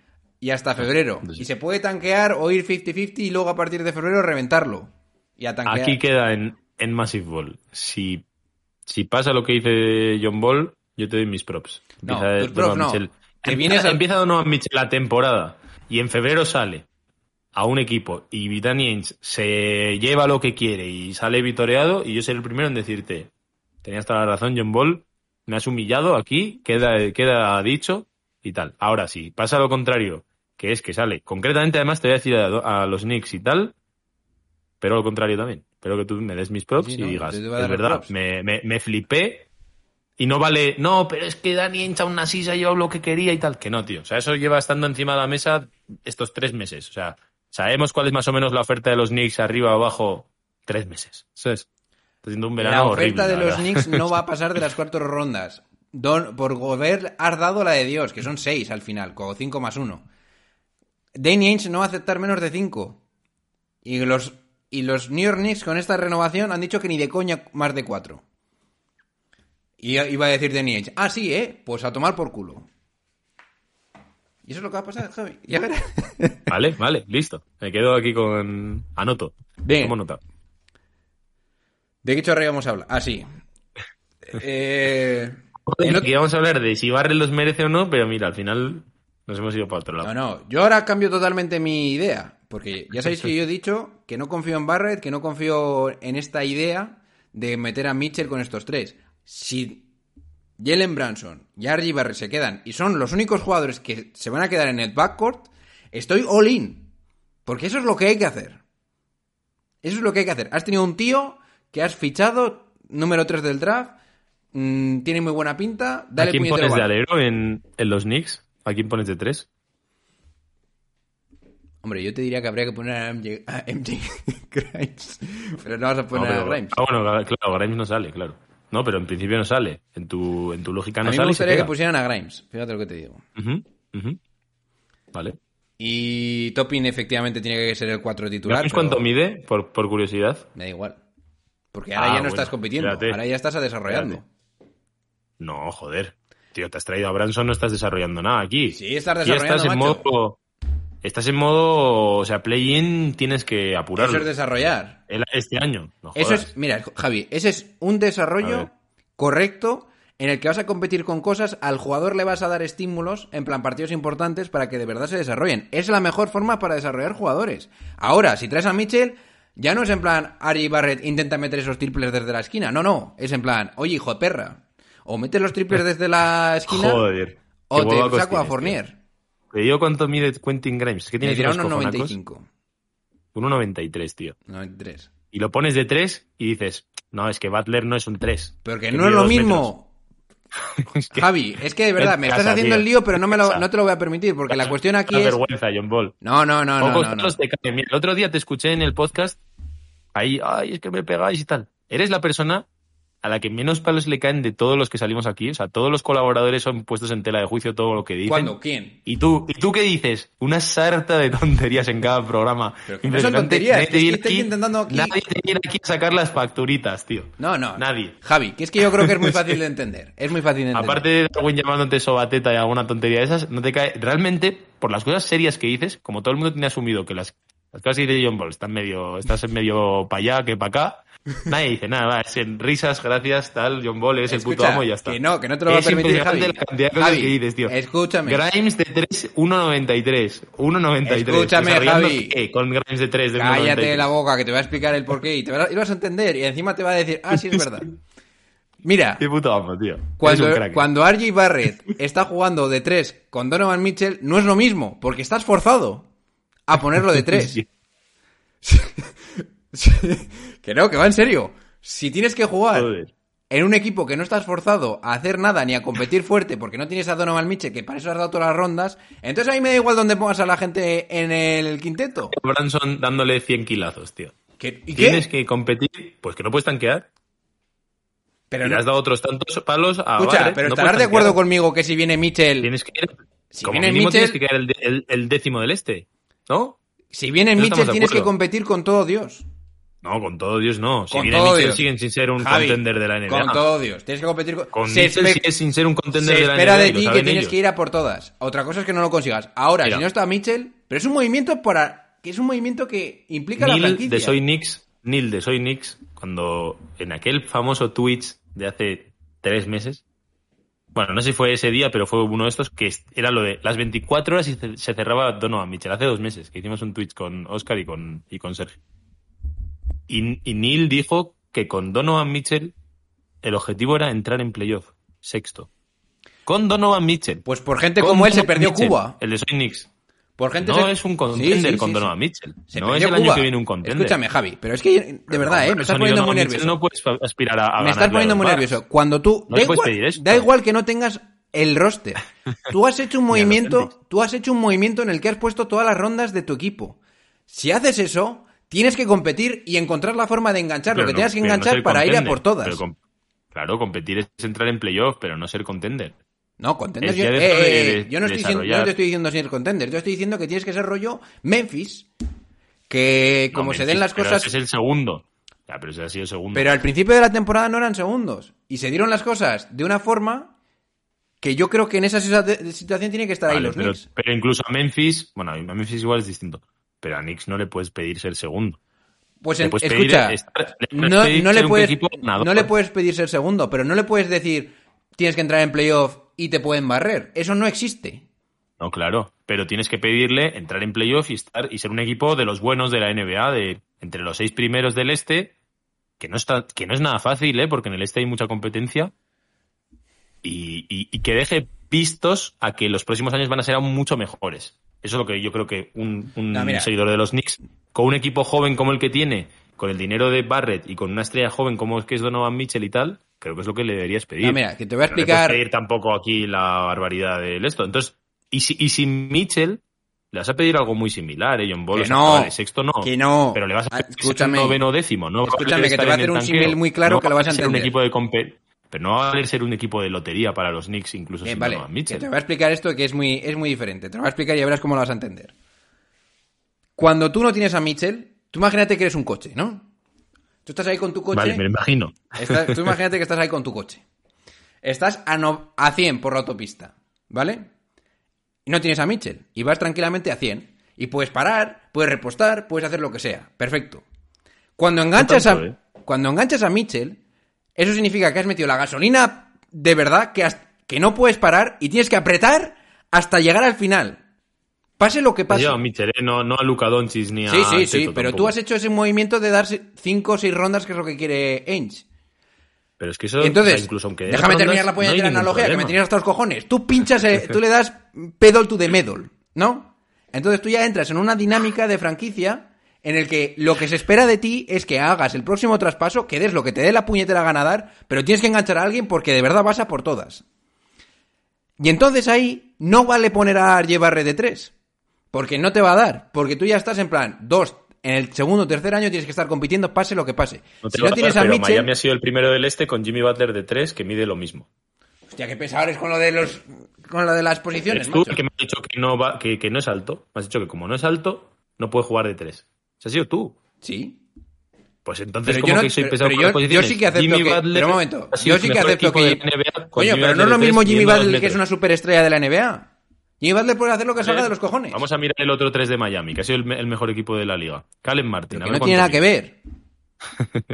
Y hasta febrero. Entonces- Y se puede tanquear o ir 50-50 y luego a partir de febrero reventarlo. Y a tanquear. Aquí queda en, en Massive Ball. Si, si pasa lo que dice John Ball, yo te doy mis props. No, tus props no. Te Empieza, vienes al- empieza Donovan Mitchell la temporada y en febrero sale a un equipo y Danny Ainge se lleva lo que quiere y sale vitoreado y yo seré el primero en decirte, tenías toda la razón John Ball, me has humillado aquí, queda, queda dicho y tal. Ahora sí, pasa lo contrario, que es que sale. Concretamente además te voy a decir a, a los Knicks y tal, pero lo contrario también. Espero que tú me des mis props Sí, y digas, es verdad, props". me, me, me flipé y no vale, no, pero es que Dani Ainge aún así se ha llevado lo que quería y tal. Que no, tío. O sea, eso lleva estando encima de la mesa estos tres meses. O sea, sabemos cuál es más o menos la oferta de los Knicks arriba o abajo. Tres meses. Eso es. Está siendo un verano la horrible. oferta de la los. Knicks no va a pasar de las cuatro rondas. Don, por Gobert has dado la de Dios, que son seis al final, con cinco más uno. Danny Ainge no va a aceptar menos de cinco. Y los, y los New York Knicks con esta renovación han dicho que ni de coña más de cuatro. Y iba a decir Danny Ainge, ah, sí, ¿eh? Pues a tomar por culo. Y eso es lo que va a pasar, Javi. Ya verás. Vale, vale, listo. Me quedo aquí con. Anoto. Bien. Tomo nota. ¿De qué chorra íbamos a hablar? Ah, sí. Eh, el otro- Aquí vamos a hablar de si Barrel los merece o no, pero mira, al final nos hemos ido para otro lado. No, no, yo ahora cambio totalmente mi idea, porque ya sabéis que yo he dicho que no confío en Barrett, que no confío en esta idea de meter a Mitchell con estos tres. Si Jalen Branson y R.J. Barrett se quedan y son los únicos jugadores que se van a quedar en el backcourt, estoy all in, porque eso es lo que hay que hacer. Eso es lo que hay que hacer. Has tenido un tío que has fichado, número 3 del draft, mm, tiene muy buena pinta, ¿A dale quién puñetero pones de alero en, en los Knicks? ¿A quién pones de tres? Hombre, yo te diría que habría que poner a MJ, a MJ Grimes, pero no vas a No, poner pero- a Grimes. Ah, bueno, claro, Grimes no sale, claro. No, pero en principio no sale. En tu, en tu lógica a no mí sale. me gustaría que pusieran a Grimes, fíjate lo que te digo. Vale. Y Topin efectivamente tiene que ser el 4 titular. ¿Grimes pero cuánto mide, por, por curiosidad? Me da igual. Porque ahora Ah, ya no bueno, estás compitiendo, espérate. ahora ya estás desarrollando. No, joder. Tío, te has traído a Branson, no estás desarrollando nada aquí. Sí, estás desarrollando, estás en macho. modo. Estás en modo. O sea, play-in tienes que apurarlo. Eso es desarrollar. Este año. No Eso es, mira, Javi, ese es un desarrollo correcto en el que vas a competir con cosas, al jugador le vas a dar estímulos, en plan partidos importantes, para que de verdad se desarrollen. Es la mejor forma para desarrollar jugadores. Ahora, si traes a Mitchell, ya no es en plan, Ari Barrett intenta meter esos triples desde la esquina. No, no. Es en plan, oye, hijo de perra. O metes los triples desde la esquina, Joder. o te saco a tienes, Fournier. tío. ¿Te digo cuánto mide Quentin Grimes? ¿Qué Me tienes dirá unos unos cojonacos? 95. 1.93, tío. 93. Y lo pones de 3 y dices, no, es que Butler no es un 3. Pero que Que no es lo mismo. Es que- Javi, es que de verdad, me estás haciendo tío. el lío, pero no, me lo, Casa. no te lo voy a permitir, porque la cuestión aquí es... vergüenza, John Ball. No, no, no, no, no, no. el otro día te escuché en el podcast, ahí, ay, es que me pegáis y tal. Eres la persona a la que menos palos le caen de todos los que salimos aquí. O sea, todos los colaboradores son puestos en tela de juicio todo lo que dicen. ¿Cuándo? ¿Quién? ¿Y tú, ¿Y tú qué dices? Una sarta de tonterías en cada programa. Pero que no son tonterías, Nadie es que intentando aquí- Nadie te viene aquí a sacar las facturitas, tío. No, no. Nadie. Javi, que es que yo creo que es muy fácil de entender. Es muy fácil de entender. Aparte de Darwin llamándote sobateta y alguna tontería de esas, no te cae. Realmente, por las cosas serias que dices, como todo el mundo tiene asumido que las, las cosas que dice John Ball están medio, estás en medio para allá que para acá, nadie dice nada, va, es en risas, gracias, tal, John Ball es el puto amo y ya está. Que no, que no te lo voy a permitir, Javi. la cantidad de cosas Javi, que dices, tío. Escúchame. Grimes de 3, 1.93. 1.93. Escúchame, ¿Desarrollando Javi. qué? Con Grimes de 3 de Cállate 1.93. la boca, que te voy a explicar el porqué y te vas a, y vas a entender. Y encima te va a decir, ah, sí, es verdad. Mira, Qué puto amo, tío. cuando, cuando RJ Barrett está jugando de 3 con Donovan Mitchell, no es lo mismo, porque estás forzado a ponerlo de 3. Que no, que va en serio. Si tienes que jugar joder. en un equipo que no estás forzado a hacer nada ni a competir fuerte porque no tienes a Donovan Mitchell, que para eso has dado todas las rondas, entonces a mí me da igual dónde pongas a la gente en el quinteto. Branson dándole 100 kilazos, tío. ¿Qué- ¿Y Tienes qué? que competir, pues que no puedes tanquear. Pero y no- le has dado otros tantos palos a Escucha, Barrett, pero no estarás de acuerdo conmigo que si viene Mitchell, Tienes que ir, Si como viene mínimo Mitchell- tienes que quedar el, de- el- el décimo del este, ¿no? si viene no Mitchell tienes que competir con todo Dios. No, con todo Dios no. Si Con viene todo Mitchell Dios. siguen sin ser un Javi, contender de la NBA. Con todo Dios. Tienes que competir con... Con se Mitchell sigues sin ser un contender se de la espera NBA. de y lo ti que tienes ellos. que ir a por todas. Otra cosa es que no lo consigas. Ahora, Mira. si no está Mitchell, pero es un movimiento para que es un movimiento que implica la franquicia. de Soy Knicks, Neil de Soy Knicks, cuando en aquel famoso Twitch de hace tres meses, bueno, no sé si fue ese día, pero fue uno de estos, que era lo de las 24 horas y se se cerraba Donovan Mitchell, hace dos meses, que hicimos un Twitch con Oscar y con, y con Sergio. Y, y Neil dijo que con Donovan Mitchell el objetivo era entrar en playoff, sexto. Con Donovan Mitchell. Pues por gente Con como él se perdió Mitchell, Cuba. El de Soy Knicks. Por gente No se- es un Sí, contender sí, con Donovan. Mitchell. Se no es el año que viene un contender. Escúchame, Javi, pero es que de verdad, ¿eh? Me estás poniendo muy nervioso. No puedes aspirar a, a Me estás poniendo muy nervioso. Cuando tú. No da, igual, pedir esto. da igual que no tengas el roster. Tú has hecho un movimiento. Tú has hecho un movimiento en el que has puesto todas las rondas de tu equipo. Si haces eso, tienes que competir y encontrar la forma de enganchar lo que no- tengas que no enganchar para ir a por todas. Pero claro, competir es entrar en playoff, pero no ser contender. No, contender. Es Yo, eh, eh, yo no, estoy diciendo, yo no te estoy diciendo ser contender. Yo estoy diciendo que tienes que ser rollo Memphis. Que como se den las cosas. es el segundo. Ya, pero ese ha sido segundo. Pero al principio de la temporada no eran segundos. Y se dieron las cosas de una forma que yo creo que en esa situa- situación tiene que estar ahí los pero, Knicks. pero incluso a Memphis, bueno, a Memphis igual es distinto. Pero a Knicks no le puedes pedir ser segundo. Pues en- escucha, estar- le puedes no, no le puedes, equipo no le puedes pedir ser segundo, pero no le puedes decir tienes que entrar en playoff y te pueden barrer. Eso no existe. No, claro. Pero tienes que pedirle entrar en playoff y estar y ser un equipo de los buenos de la NBA, de entre los seis primeros del este, que no está, que no es nada fácil, ¿eh? porque en el este hay mucha competencia. Y, y- y que deje pistos a que los próximos años van a ser aún mucho mejores. Eso es lo que yo creo que un, un No, mira. seguidor de los Knicks, con un equipo joven como el que tiene, con el dinero de Barrett y con una estrella joven como es que es Donovan Mitchell y tal, creo que es lo que le deberías pedir. No, mira, que te voy a Pero no explicar. pedir tampoco aquí la barbaridad del esto. Entonces, y si, y si Mitchell le vas a pedir algo muy similar, ¿eh? John sea, no, vale, sexto no. que no. Pero le vas a Ah, pedir escúchame. noveno décimo, ¿no? Escúchame, que te voy a hacer un símil muy claro No que lo vas a ser un entender. equipo de Pero no va a valer ser un equipo de lotería para los Knicks, incluso Eh, sin vale, Mitchell. te voy a explicar esto que es muy, es muy diferente. Te lo voy a explicar y ya verás cómo lo vas a entender. Cuando tú no tienes a Mitchell, tú imagínate que eres un coche, ¿no? Tú estás ahí con tu coche. Vale, me lo imagino. Estás- tú imagínate que estás ahí con tu coche. Estás a, no- a 100 por la autopista, ¿vale? Y no tienes a Mitchell. Y vas tranquilamente a 100. Y puedes parar, puedes repostar, puedes hacer lo que sea. Perfecto. Cuando enganchas, tanto, a, ¿eh? cuando enganchas a Mitchell, eso significa que has metido la gasolina de verdad que, has- que no puedes parar y tienes que apretar hasta llegar al final. Pase lo que pase. Mitchell, ¿eh? no, no a Luka Doncic ni a Sí, sí, sí, pero tú has hecho ese movimiento de dar 5 o 6 rondas, que es lo que quiere Ainge. Pero es que eso, entonces, o sea, incluso aunque dé déjame terminar la no ningún analogía que me tienes hasta los cojones. Tú pinchas, eh, tú le das pedal to the medal, ¿no? Entonces tú ya entras en una dinámica de franquicia en el que lo que se espera de ti es que hagas el próximo traspaso, que des lo que te dé la puñetera gana dar, pero tienes que enganchar a alguien porque de verdad vas a por todas. Y entonces ahí no vale poner a Barre de 3, porque no te va a dar, porque tú ya estás en plan, dos, en el segundo o tercer año tienes que estar compitiendo pase lo que pase. No te si no a tienes dar, a pero Mitchell, Miami ha sido el primero del este con Jimmy Butler de 3 que mide lo mismo. Hostia, qué pesado eres con lo de los con lo de las posiciones, tú macho. que me has dicho que no, va, que, que no es alto. Me has dicho que como no es alto, no puede jugar de 3. ¿Se ha sido tú? Sí. Pues entonces, Pero ¿cómo yo no- que soy pero- pesado pero con yo- sí que acepto Jimmy que- Butler pero un momento, yo sí que acepto que- NBA Coño, pero no es lo mismo Jimmy Butler, que es una superestrella de la NBA. Jimmy Butler puede hacer lo que salga de los cojones. Vamos a mirar el otro 3 de Miami, que ha sido el, me- el mejor equipo de la liga. Calen Martin. Pero a que ver no tiene nada que ver.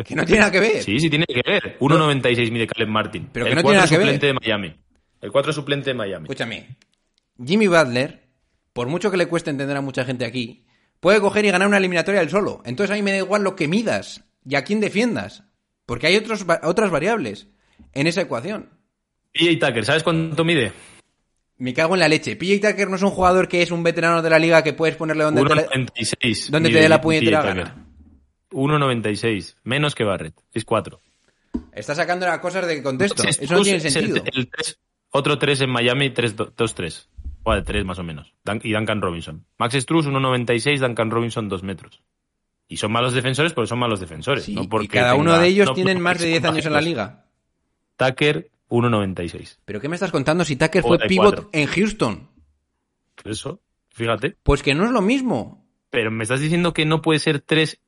que no tiene nada que ver. Sí, sí tiene que ver. 1.96 mide Calen Martin. Pero que el no tiene nada que ver. suplente de Miami. El 4 suplente de Miami. Escúchame. Jimmy Butler, por mucho que le cueste entender a mucha gente aquí, puede coger y ganar una eliminatoria él solo. Entonces a mí me da igual lo que midas y a quién defiendas. Porque hay otros, otras variables en esa ecuación. PJ Tucker, ¿sabes cuánto mide? Me cago en la leche. PJ Tucker no es un jugador que es un veterano de la liga que puedes ponerle donde te, la- 1.96. donde te mide dé la puñetera gana. 1.96. Menos que Barrett. Es 4. Está sacando las cosas de contexto. Entonces, Eso no tiene el- sentido. el otro 3 en Miami, 2-3. De 3 más o menos. Dan- y Duncan Robinson. Max Struz, 1.96. Duncan Robinson, 2 metros. Y son malos defensores porque son malos defensores. Sí, no y cada uno tenga- de ellos no tienen más de 10 sean años en la liga. Tucker, 1.96. ¿Pero qué me estás contando si Tucker fue pivot en Houston? Eso, fíjate. Pues que no es lo mismo. Pero me estás diciendo que no puede ser 3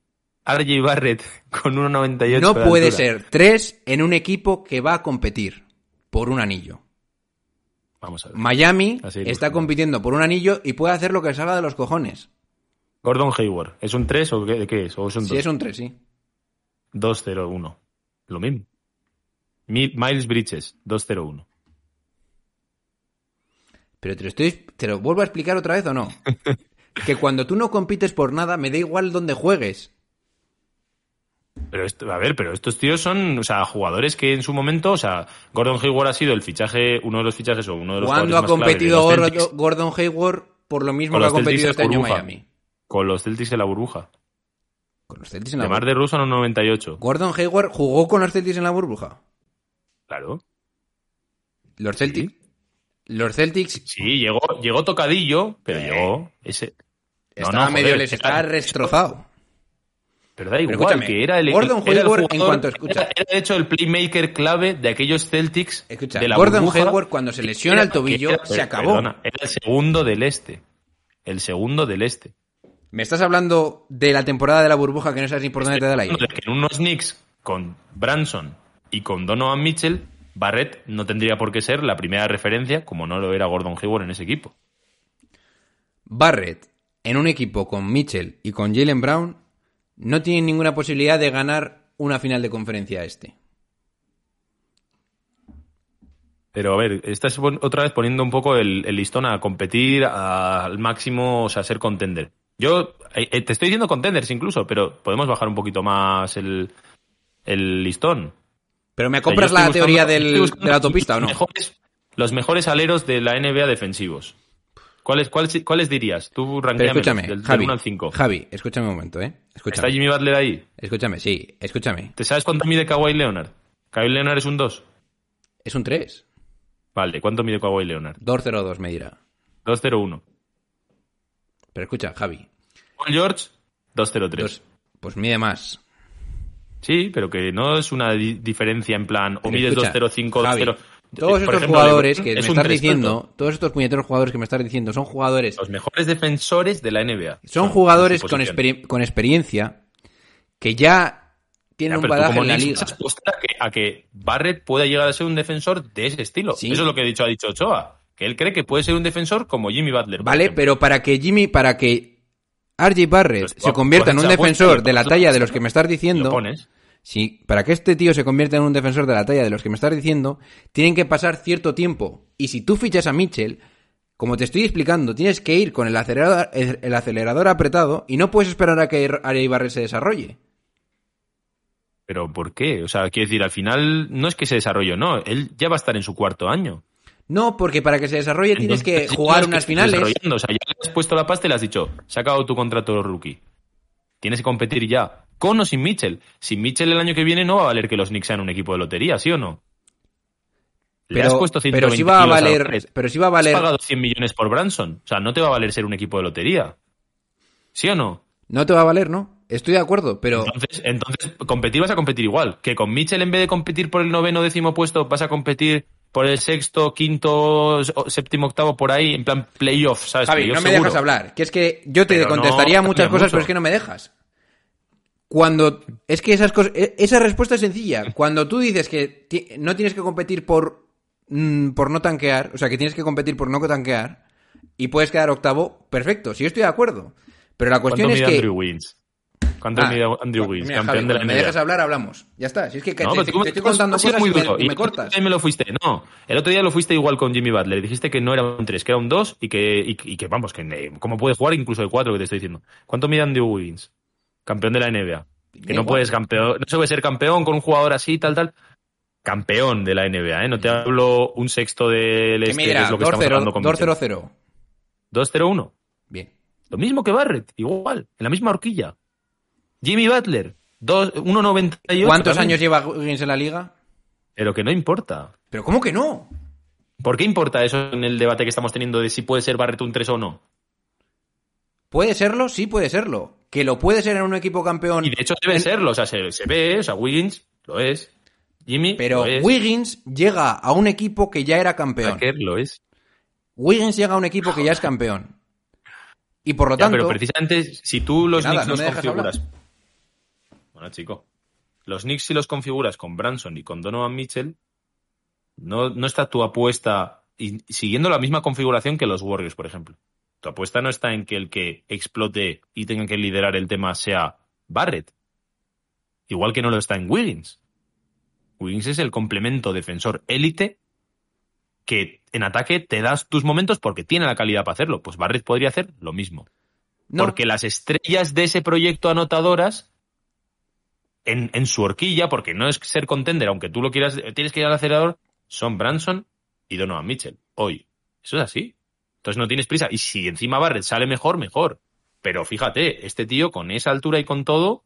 RJ Barrett con 1.98. No de puede altura. ser tres en un equipo que va a competir por un anillo. Vamos a ver. Miami Así está compitiendo por un anillo y puede hacer lo que salga de los cojones. Gordon Hayward, ¿es un 3 o qué, qué es? ¿O es un 2? Si es un 3, sí. 2-0-1. Lo mismo. Mi- Miles Bridges, 2-0-1. Pero te lo, estoy, te lo vuelvo a explicar otra vez o no. que cuando tú no compites por nada, me da igual dónde juegues. Pero esto, a ver, pero estos tíos son, o sea, jugadores que en su momento, o sea, Gordon Hayward ha sido el fichaje, uno de los fichajes o uno de los ¿Cuándo ha competido Celtics Gordon Hayward por lo mismo que ha competido este año. Miami? con los Celtics en la burbuja. Con los Celtics en la burbuja. de Russo en un 98. Gordon Hayward jugó con los Celtics en la burbuja. Claro. Los Celtics. Los Celtics Sí, llegó, llegó tocadillo, pero Eh. llegó ese. Estaba no, medio joder, les destrozado. Pero da igual, que era el, Gordon era el Hayward, en jugador- cuanto escucha- era, era, de hecho el playmaker clave de aquellos Celtics Escucha, de la Gordon burbuja, Hayward cuando se lesiona el tobillo era- se acabó. perdona, era el segundo del este. El segundo del este. ¿Me estás hablando de la temporada de la burbuja que no sabes ni por dónde te da el aire? De que en unos Knicks con Branson y con Donovan Mitchell, Barrett no tendría por qué ser la primera referencia, como no lo era Gordon Hayward en ese equipo. Barrett, en un equipo con Mitchell y con Jalen Brown, no tiene ninguna posibilidad de ganar una final de conferencia este. Pero a ver, estás otra vez poniendo un poco el, el listón a competir a- al máximo, o sea, ser contender. Yo eh, eh, te estoy diciendo contenders incluso, pero podemos bajar un poquito más el, el listón. Pero me O sea, yo compras la teoría del, de la autopista o no. Mejores, los mejores aleros de la NBA defensivos. ¿Cuáles, cuáles, cuáles dirías? Tú escúchame, del, del Javi, 1 al 5. Javi, escúchame un momento, ¿eh? ¿Está Escúchame. Jimmy Butler ahí? Escúchame, sí, escúchame. ¿Te sabes cuánto mide Kawhi Leonard? Kawhi Leonard es un 2. Es un 3. Vale, ¿cuánto mide Kawhi Leonard? 2-0-2 me dirá. 2-0-1. Pero escucha, Javi. Paul George, 2-0-3. dos- pues mide más. Sí, pero que no es una di- diferencia en plan, o Pero mides escucha, 2-0-5, Javi, 2-0. Todos Por estos ejemplo, jugadores que me es estás diciendo, todos estos puñeteros jugadores que me estás diciendo son jugadores Los mejores defensores de la NBA. Son jugadores con, experiencia que ya tiene Ya, un badaje en la liga. a que, a que Barrett pueda llegar a ser un defensor de ese estilo. Sí. Eso es lo que ha dicho, ha dicho Ochoa. Que él cree que puede ser un defensor como Jimmy Butler. Vale, pero para que Jimmy, para que RJ Barrett Pues se convierta en un defensor de la talla de los que me estás diciendo, pones. Sí, para que este tío se convierta en un defensor de la talla de los que me estás diciendo, tienen que pasar cierto tiempo. Y si tú fichas a Mitchell, como te estoy explicando, tienes que ir con el acelerador, el acelerador apretado y no puedes esperar a que RJ Barrett se desarrolle. Pero ¿por qué? O sea, quiero decir, al final no es que se desarrolle, no. Él ya va a estar en su cuarto año. No, porque para que se desarrolle tienes que jugar que unas finales. O sea, ya le has puesto la pasta y le has dicho, se ha acabado tu contrato rookie. Tienes que competir ya. Con o sin Mitchell. Sin Mitchell el año que viene no va a valer que los Knicks sean un equipo de lotería, ¿sí o no? Le has Pero, puesto pero 120 sí va a valer, pero sí va a Has valer, pagado 100 millones por Branson. O sea, no te va a valer ser un equipo de lotería. ¿Sí o no? no te va a valer, ¿no? Estoy de acuerdo, pero Entonces, entonces, competir vas a competir igual. Que con Mitchell, en vez de competir por el noveno décimo puesto, vas a competir por el sexto, quinto, séptimo, octavo, por ahí, en plan playoff, ¿sabes? Javi, no me seguro. dejas hablar. Que es que yo te Pero no contestaría muchas cosas, mucho. pero es que no me dejas. Cuando. Es que esas cosas. e- Esa respuesta es sencilla. Cuando tú dices que no tienes que competir por. mm, por no tanquear. O sea, que tienes que competir por no tanquear. Y puedes quedar octavo. Perfecto, sí, yo estoy de acuerdo. Pero la ¿Cuánto cuestión es mide que. Andrew Wiggins? ¿Cuánto Ah, mide Andrew Wiggins? mira, campeón Javi, de la cuando me NBA. dejas hablar, hablamos. Ya está. Si es que, No, te, estoy contando cosas y muy me, y me el otro cortas. me lo fuiste. No, el otro día lo fuiste igual con Jimmy Butler. Dijiste que no era un 3, que era un 2 y que, y, y que vamos, que cómo puede jugar incluso de 4 que te estoy diciendo. ¿Cuánto mide Andrew Wiggins? Campeón de la NBA. Que no puedes campeón, no se puede ser campeón con un jugador así, tal, tal. Campeón de la NBA, ¿eh? No te hablo un sexto del Que este, que mira, es lo que estamos hablando con 2-0-0. 2-0-1. Bien. Lo mismo que Barrett, igual, en la misma horquilla. Jimmy Butler, dos- 1.98. ¿Cuántos años lleva Wiggins en la liga? Pero que no importa. Pero ¿cómo que no? ¿Por qué importa eso en el debate que estamos teniendo de si puede ser Barrett un 3 o no? ¿Puede serlo? Sí, puede serlo. Que lo puede ser en un equipo campeón. Y de hecho debe en- serlo, o sea, se, se ve, o sea, Wiggins lo es, Jimmy Pero lo es, Wiggins llega a un equipo que ya era campeón. Tucker lo es. Wiggins llega a un equipo que ya es campeón. Y por lo Ya, tanto, pero precisamente si tú los nada, Knicks no los configuras... Bueno, chico. Los Knicks si los configuras con Branson y con Donovan Mitchell, no, no está tu apuesta y, siguiendo la misma configuración que los Warriors, por ejemplo. Tu apuesta no está en que el que explote y tenga que liderar el tema sea Barrett. Igual que no lo está en Wiggins. Wiggins es el complemento defensor élite que en ataque te das tus momentos porque tiene la calidad para hacerlo. Pues Barrett podría hacer lo mismo. no, Porque las estrellas de ese proyecto anotadoras, en, en su horquilla, porque no es ser contender, aunque tú lo quieras, tienes que ir al acelerador, son Branson y Donovan Mitchell. Hoy. Eso es así. Entonces no tienes prisa. Y si encima Barrett sale mejor, mejor. Pero fíjate, este tío con esa altura y con todo,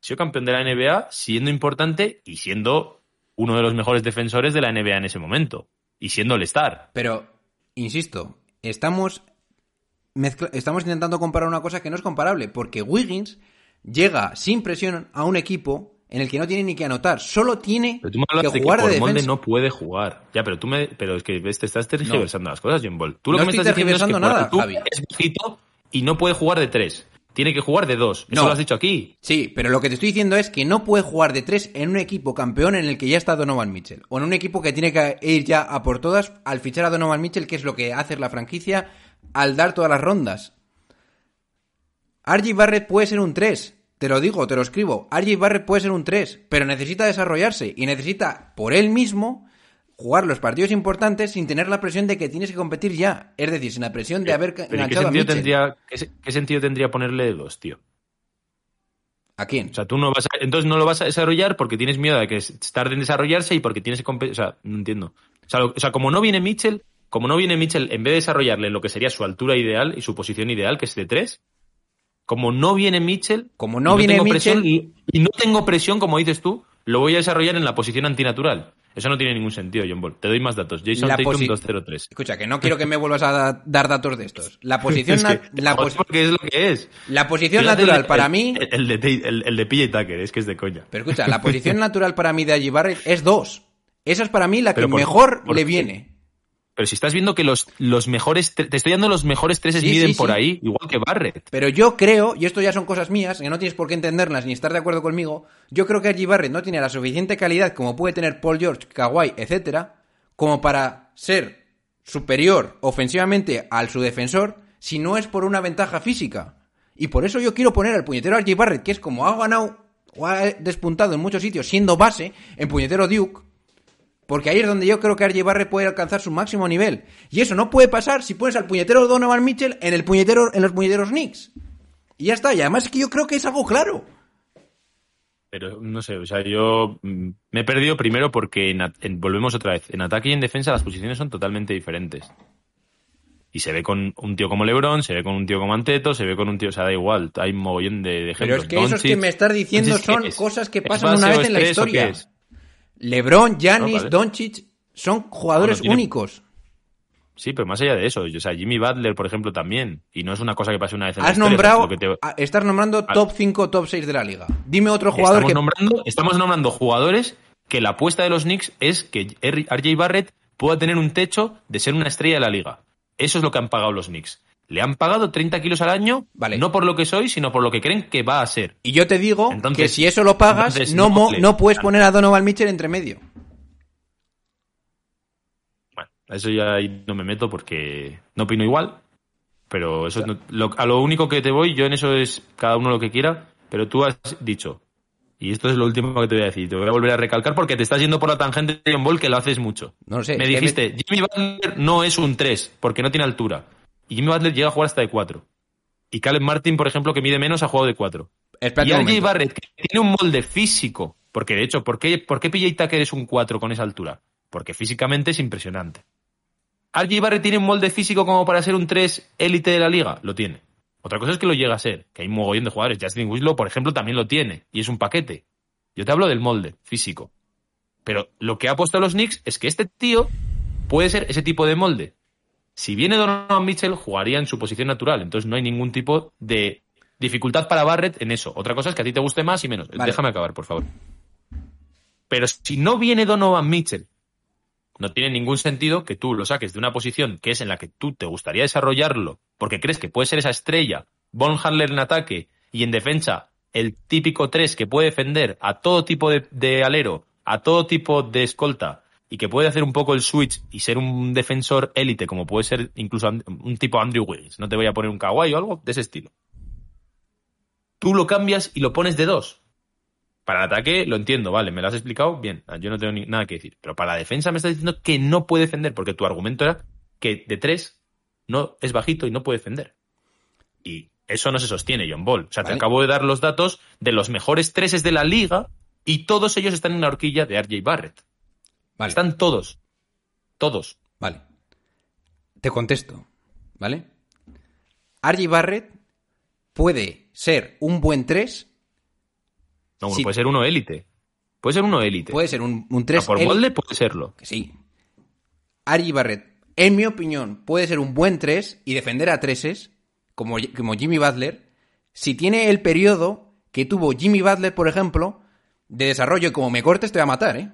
sido campeón de la NBA, siendo importante y siendo uno de los mejores defensores de la NBA en ese momento. Y siendo el star. pero insisto, estamos estamos intentando comparar una cosa que no es comparable, porque Wiggins llega sin presión a un equipo en el que no tiene ni que anotar, solo tiene Pero tú me que hablas de que por de defensa. no puede jugar. Ya, pero tú me, pero es que ves, te estás tergiversando las cosas, John Ball. Tú lo No que me estás es que tergiversando nada, Javi. es bajito y no puede jugar de tres. Tiene que jugar de dos. Eso No. lo has dicho aquí. Sí, pero lo que te estoy diciendo es que no puede jugar de tres en un equipo campeón en el que ya está Donovan Mitchell. O en un equipo que tiene que ir ya a por todas al fichar a Donovan Mitchell, que es lo que hace la franquicia al dar todas las rondas. RJ Barrett puede ser un 3. Te lo digo, te lo escribo. RJ Barrett puede ser un 3, pero necesita desarrollarse y necesita por él mismo jugar los partidos importantes sin tener la presión de que tienes que competir ya. Es decir, sin la presión de haber Pero ¿y ¿qué enganchado a sentido, tendría, qué, se- qué sentido tendría ponerle de dos, tío? ¿A quién? O sea, tú no vas a, entonces no lo vas a desarrollar porque tienes miedo de que tarde en desarrollarse y porque tienes que competir. O sea, no entiendo. O sea, lo- o sea, como no viene Mitchell, como no viene Mitchell, en vez de desarrollarle lo que sería su altura ideal y su posición ideal, que es de tres, como no viene Mitchell, Como no viene tengo Mitchell- presión, y, y no tengo presión, como dices tú, lo voy a desarrollar en la posición antinatural. Eso no tiene ningún sentido, John Ball. Te doy más datos. Jason Tatum posi- 203. Escucha, que no quiero que me vuelvas a da- dar datos de estos. La posición, Es na- que, la, joder, pos- porque es lo que es. la posición Fíjate natural el- para el- mí. El, de, el, el de PJ Tucker, es que es de coña. Pero escucha, la posición natural para mí de Allí Barrett es dos. Esa es para mí la que por- mejor ¿por le viene. Pero si estás viendo que los, los mejores, te estoy dando los mejores treses Sí, miden sí, por sí. ahí, igual que Barrett. Pero yo creo, y esto ya son cosas mías, que no tienes por qué entenderlas ni estar de acuerdo conmigo, yo creo que R.J. Barrett no tiene la suficiente calidad como puede tener Paul George, Kawhi, etcétera, como para ser superior ofensivamente al su defensor si no es por una ventaja física. Y por eso yo quiero poner al puñetero R.J. Barrett, que es como ha ganado o ha despuntado en muchos sitios siendo base en puñetero Duke, porque ahí es donde yo creo que R.J. Barrett puede alcanzar su máximo nivel. Y eso no puede pasar si pones al puñetero Donovan Mitchell en el puñetero, en los puñeteros Knicks. Y ya está. Y además es que yo creo que es algo claro. Pero no sé, o sea, yo mm, me he perdido primero porque en at- en- volvemos otra vez. En ataque y en defensa las posiciones son totalmente diferentes. Y se ve con un tío como LeBron, se ve con un tío como Anteto, se ve con un tío, o sea, da igual, hay un mogollón de, de Pero ejemplos. es que esos que me estás diciendo Doncic, ¿qué son es? cosas que ¿Es pasan una vez en la historia. LeBron, Giannis, No, vale. Doncic son jugadores tiene- únicos. Sí, pero más allá de eso, o sea, Jimmy Butler, por ejemplo, también. Y no es una cosa que pase una vez en Has nombrado, que te- estás nombrando Al- top 5, top 6 de la liga. Dime otro jugador estamos, que... nombrando, estamos nombrando jugadores que la apuesta de los Knicks es que RJ Barrett pueda tener un techo de ser una estrella de la liga. Eso es lo que han pagado los Knicks. Le han pagado 30 kilos al año, Vale. no por lo que soy, sino por lo que creen que va a ser. Y yo te digo Entonces- que si eso lo pagas, entonces no, no no puedes poner a Donovan Mitchell entre medio. Bueno, a eso ya ahí no me meto porque no opino igual. Pero eso no- lo- a lo único que te voy, yo en eso es cada uno lo que quiera, pero tú has dicho, y esto es lo último que te voy a decir, te voy a volver a recalcar porque te estás yendo por la tangente de John Ball que lo haces mucho. No lo sé. Me dijiste, Jimmy Butler no es un 3 porque no tiene altura. Y Jimmy Butler llega a jugar hasta de 4. Y Caleb Martin, por ejemplo, que mide menos, ha jugado de 4. Espérate y RJ. Barrett, que tiene un molde físico, porque de hecho, ¿por qué, por qué PJ Tucker es un 4 con esa altura? Porque físicamente es impresionante. ¿RJ Barrett tiene un molde físico como para ser un 3 élite de la liga? Lo tiene. Otra cosa es que lo llega a ser, que hay un mogollón de jugadores. Justin Winslow, por ejemplo, también lo tiene, y es un paquete. Yo te hablo del molde físico. Pero lo que ha puesto los Knicks es que este tío puede ser ese tipo de molde. Si viene Donovan Mitchell, jugaría en su posición natural. Entonces no hay ningún tipo de dificultad para Barrett en eso. Otra cosa es que a ti te guste más y menos. Vale. Déjame acabar, por favor. Pero si no viene Donovan Mitchell, no tiene ningún sentido que tú lo saques de una posición que es en la que tú te gustaría desarrollarlo, porque crees que puede ser esa estrella, Von Handler en ataque y en defensa el típico 3 que puede defender a todo tipo de, de alero, a todo tipo de escolta y que puede hacer un poco el switch y ser un defensor élite, como puede ser incluso un tipo Andrew Wiggins. No te voy a poner un kawaii o algo de ese estilo. Tú lo cambias y lo pones de dos. Para el ataque lo entiendo, vale, me lo has explicado bien, yo no tengo ni nada que decir. Pero para la defensa me estás diciendo que no puede defender, porque tu argumento era que de tres no es bajito y no puede defender. Y eso no se sostiene, John Ball. O sea, Vale. te acabo de dar los datos de los mejores treses de la liga y todos ellos están en la horquilla de RJ Barrett. Vale. Están todos. Todos. Vale. Te contesto, ¿vale? RJ Barrett puede ser un buen 3, No, Sí. puede ser uno élite. Puede ser uno élite. puede ser un, un Ah, 3 por molde puede serlo. Que sí. RJ Barrett, en mi opinión, puede ser un buen 3 y defender a 3 como, como Jimmy Butler, si tiene el periodo que tuvo Jimmy Butler, por ejemplo, de desarrollo, y como me cortes te voy a matar, ¿eh?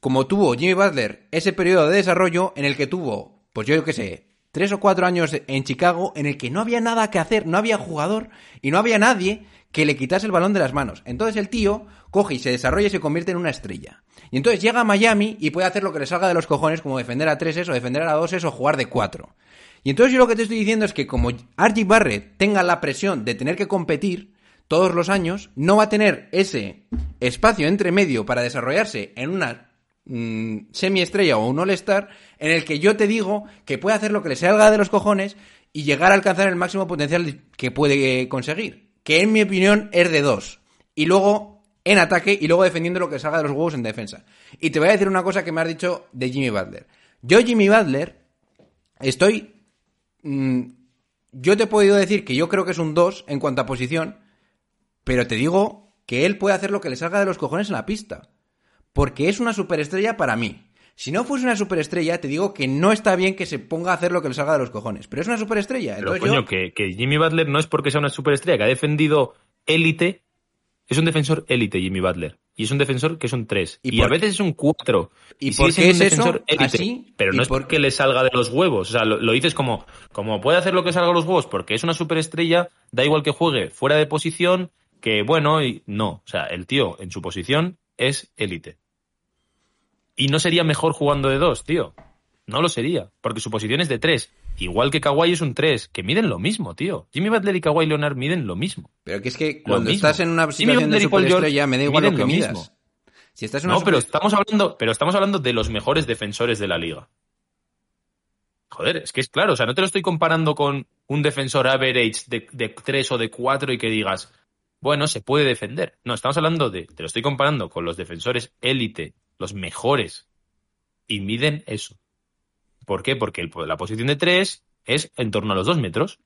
Como tuvo Jimmy Butler ese periodo de desarrollo en el que tuvo, pues yo qué sé, tres o cuatro años en Chicago en el que no había nada que hacer, no había jugador y no había nadie que le quitase el balón de las manos. Entonces el tío coge y se desarrolla y se convierte en una estrella. Y entonces llega a Miami y puede hacer lo que le salga de los cojones, como defender a treses o defender a doses o jugar de cuatro. Y entonces yo lo que te estoy diciendo es que como RJ Barrett tenga la presión de tener que competir todos los años, no va a tener ese espacio entre medio para desarrollarse en una mm, semiestrella o un all-star en el que yo te digo que puede hacer lo que le salga de los cojones y llegar a alcanzar el máximo potencial que puede conseguir. Que en mi opinión es de dos. Y luego en ataque y luego defendiendo lo que salga de los huevos en defensa. Y te voy a decir una cosa que me has dicho de Jimmy Butler. Yo, Jimmy Butler, estoy... mm, yo te he podido decir que yo creo que es un 2 en cuanto a posición, pero te digo que él puede hacer lo que le salga de los cojones en la pista. Porque es una superestrella para mí. Si no fuese una superestrella, te digo que no está bien que se ponga a hacer lo que le salga de los cojones. Pero es una superestrella. Pero Entonces coño, yo- que, que Jimmy Butler no es porque sea una superestrella, que ha defendido élite. Es un defensor élite, Jimmy Butler. y es un defensor que es un 3. ¿Y Y, a veces es un 4. ¿Y sigue por qué es un eso defensor élite. así? Pero ¿Y no es por- porque le salga de los huevos. O sea, lo, lo dices como, como puede hacer lo que salga de los huevos porque es una superestrella, da igual que juegue fuera de posición, que bueno, y no. O sea, el tío en su posición es élite. Y no sería mejor jugando de dos, tío. No lo sería, porque su posición es de tres. Igual que Kawhi es un tres, que miden lo mismo, tío. Jimmy Butler y Kawhi Leonard miden lo mismo. Pero que es que Lo cuando mismo. estás en una situación de superestrella me da igual lo que lo midas. mismo. Si estás en una No, pero estamos hablando, pero estamos hablando de los mejores defensores de la liga. Joder, es que es claro, o sea, no te lo estoy comparando con un defensor average de, de 3 o de 4 y que digas, bueno, se puede defender. No, estamos hablando de, te lo estoy comparando con los defensores élite, los mejores, y miden eso. ¿Por qué? Porque el- la posición de 3 es en torno a los 2 metros.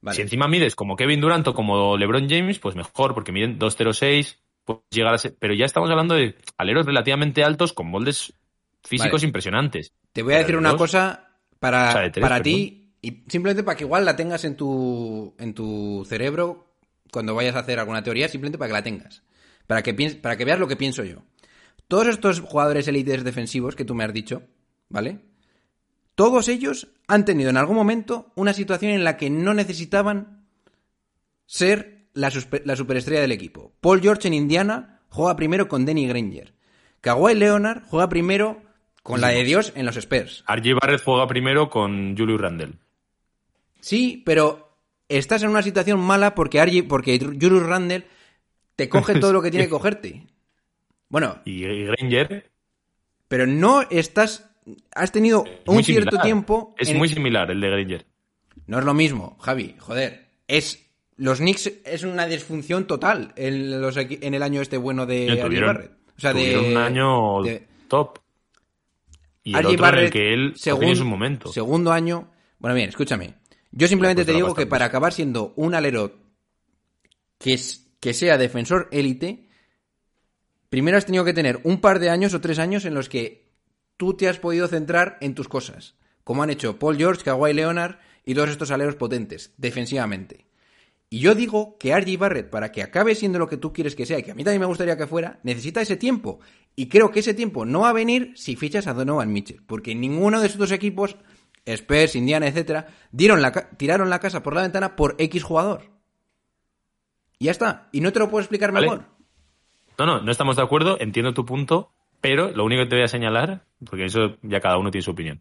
Vale. Si encima mides como Kevin Durant o como LeBron James, pues mejor, porque miden 2.06, pues llegar a ser... Pero ya estamos hablando de aleros relativamente altos con moldes físicos Vale. impresionantes. Te voy a decir de una dos, cosa para, O sea, de tres, para ti y simplemente para que igual la tengas en tu, en tu cerebro cuando vayas a hacer alguna teoría, simplemente para que la tengas. Para que, para que veas lo que pienso yo. Todos estos jugadores élites defensivos que tú me has dicho, ¿vale? Todos ellos han tenido en algún momento una situación en la que no necesitaban ser la, superestrella del equipo. Paul George en Indiana juega primero con Denny Granger. Kawhi Leonard juega primero con la de Dios en los Spurs. RJ Barrett juega primero con Julius Randle. Sí, pero estás en una situación mala porque RJ porque Julius Randle te coge todo lo que tiene que cogerte. Bueno, Y, y Granger pero no estás has tenido es un cierto similar. tiempo Es en- muy similar el de Granger. No es lo mismo, Javi, joder. Es los Knicks es una disfunción total en, los en el año este bueno de No, tuvieron, Barrett. O sea, de un año de- top. Y el en Barrett, el que él tenía su momento. Segundo año. Bueno, bien, escúchame. Yo simplemente te digo que para acabar siendo un alero que, es, que sea defensor élite, primero has tenido que tener un par de años o tres años en los que tú te has podido centrar en tus cosas. Como han hecho Paul George, Kawhi Leonard y todos estos aleros potentes, defensivamente. Y yo digo que RJ Barrett, para que acabe siendo lo que tú quieres que sea, y que a mí también me gustaría que fuera, necesita ese tiempo. Y creo que ese tiempo no va a venir si fichas a Donovan Mitchell. Porque ninguno de estos equipos, Spurs, Indiana, etcétera, dieron la tiraron la casa por la ventana por X jugador. Y ya está. Y no te lo puedo explicar Vale. No, no, no estamos de acuerdo, entiendo tu punto, pero lo único que te voy a señalar, porque eso ya cada uno tiene su opinión.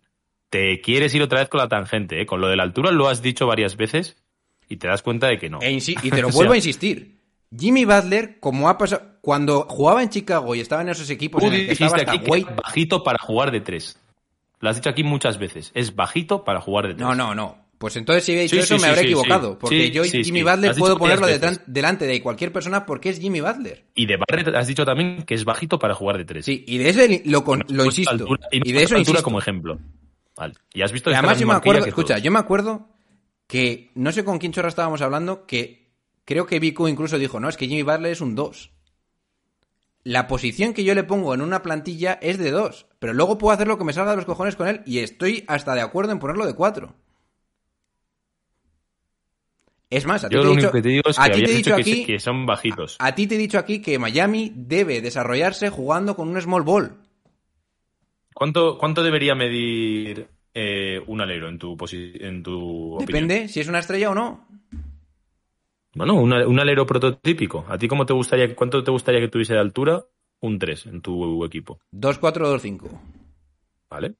Te quieres ir otra vez con la tangente, ¿eh? Con lo de la altura lo has dicho varias veces y te das cuenta de que no. E y te lo O sea, vuelvo a insistir. Jimmy Butler, como ha pasado. Cuando jugaba en Chicago y estaba en esos equipos Tú en el que estaba dijiste hasta aquí que Wade- es bajito para jugar de tres. Lo has dicho aquí muchas veces. Es bajito para jugar de tres. No, no, no. Pues entonces si he dicho Sí, eso sí, me habré sí, equivocado. Porque yo Jimmy. Butler puedo ponerlo delante de cualquier persona porque es Jimmy Butler. Y de Barrett has dicho también que es bajito para jugar de tres. Sí, y de ese lo, con- puesto insisto. altura- y, y de eso insisto. como ejemplo. Vale. Y has visto Y además yo me acuerdo, que escucha, yo me acuerdo que no sé con quién chorra estábamos hablando, que creo que Vico incluso dijo, no, es que Jimmy Butler es un 2. La posición que yo le pongo en una plantilla es de 2, pero luego puedo hacer lo que me salga de los cojones con él y estoy hasta de acuerdo en ponerlo de 4. Es más, a ti te dicho, único que te digo es a que ti te he dicho que, aquí, se- que son bajitos. a ti te he dicho aquí que Miami debe desarrollarse jugando con un small ball. ¿Cuánto, cuánto debería medir eh, un alero en tu, en tu opinión? Depende si es una estrella o no. Bueno, un, un alero prototípico. ¿A ti cómo te gustaría, cuánto te gustaría que tuviese de altura? Un 3 en tu equipo. 2-4-2-5. ¿Vale?